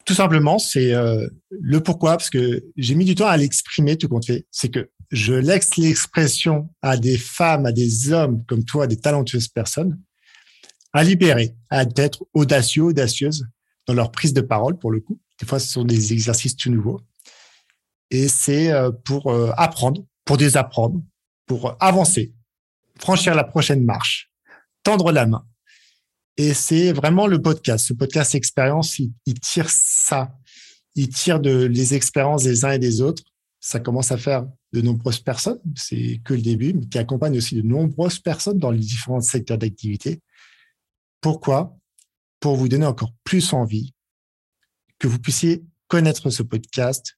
Tout simplement, c'est euh, le pourquoi, parce que j'ai mis du temps à l'exprimer, tout compte fait. C'est que je laisse l'expression à des femmes, à des hommes comme toi, des talentueuses personnes, à libérer, à être audacieux, audacieuses dans leur prise de parole, pour le coup. Des fois, ce sont des exercices tout nouveaux et c'est euh, pour euh, apprendre, pour désapprendre, pour avancer, franchir la prochaine marche, tendre la main. Et c'est vraiment le podcast. Ce podcast expérience, il, tire ça. Il tire de les expériences des uns et des autres. Ça commence à faire de nombreuses personnes. C'est que le début, mais qui accompagne aussi de nombreuses personnes dans les différents secteurs d'activité. Pourquoi? Pour vous donner encore plus envie que vous puissiez connaître ce podcast,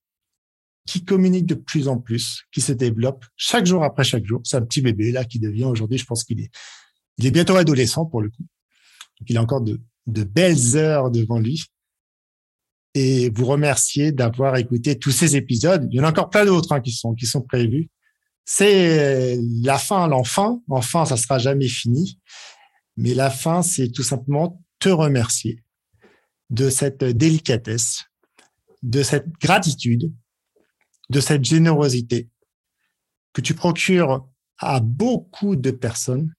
qui communique de plus en plus, qui se développe chaque jour après chaque jour. C'est un petit bébé là qui devient aujourd'hui, je pense qu'il est, il est bientôt adolescent pour le coup. Il a encore de, de belles heures devant lui. Et vous remercier d'avoir écouté tous ces épisodes. Il y en a encore plein d'autres hein, qui sont qui sont prévus. C'est la fin, l'enfant. Enfin, ça sera jamais fini. Mais la fin, c'est tout simplement te remercier de cette délicatesse, de cette gratitude de cette générosité que tu procures à beaucoup de personnes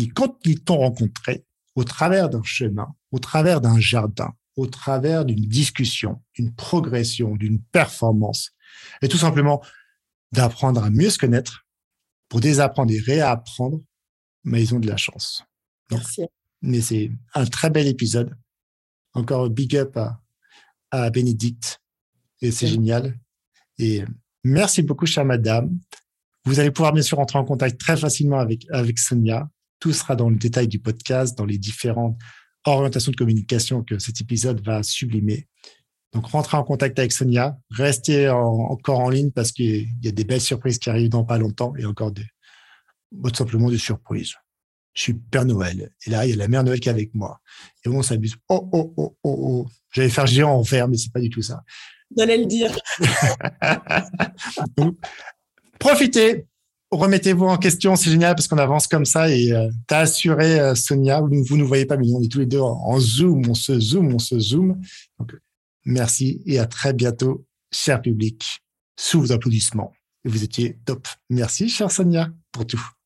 qui, quand ils t'ont rencontré, au travers d'un chemin, au travers d'un jardin, au travers d'une discussion, d'une progression, d'une performance, et tout simplement d'apprendre à mieux se connaître pour désapprendre et réapprendre, mais ils ont de la chance. Merci. Mais c'est un très bel épisode. Encore big up à, à Bénédicte. Et c'est génial. Et merci beaucoup, chère madame. Vous allez pouvoir bien sûr entrer en contact très facilement avec, avec Sonia. Tout sera dans le détail du podcast, dans les différentes orientations de communication que cet épisode va sublimer. Donc, rentrez en contact avec Sonia. Restez encore en ligne parce qu'il y a des belles surprises qui arrivent dans pas longtemps et encore des, tout simplement des surprises. Je suis Père Noël. Et là, il y a la Mère Noël qui est avec moi. Et on s'abuse. Oh, oh, oh, oh, oh. J'allais faire géant en fer, mais c'est pas du tout ça. J'allais le dire. profitez, remettez-vous en question, c'est génial parce qu'on avance comme ça et euh, tu as assuré euh, Sonia, vous, ne nous voyez pas, mais on est tous les deux en, zoom, on se zoom, on se zoom. Donc, merci et à très bientôt, cher public, sous vos applaudissements. Vous étiez top. Merci, chère Sonia, pour tout.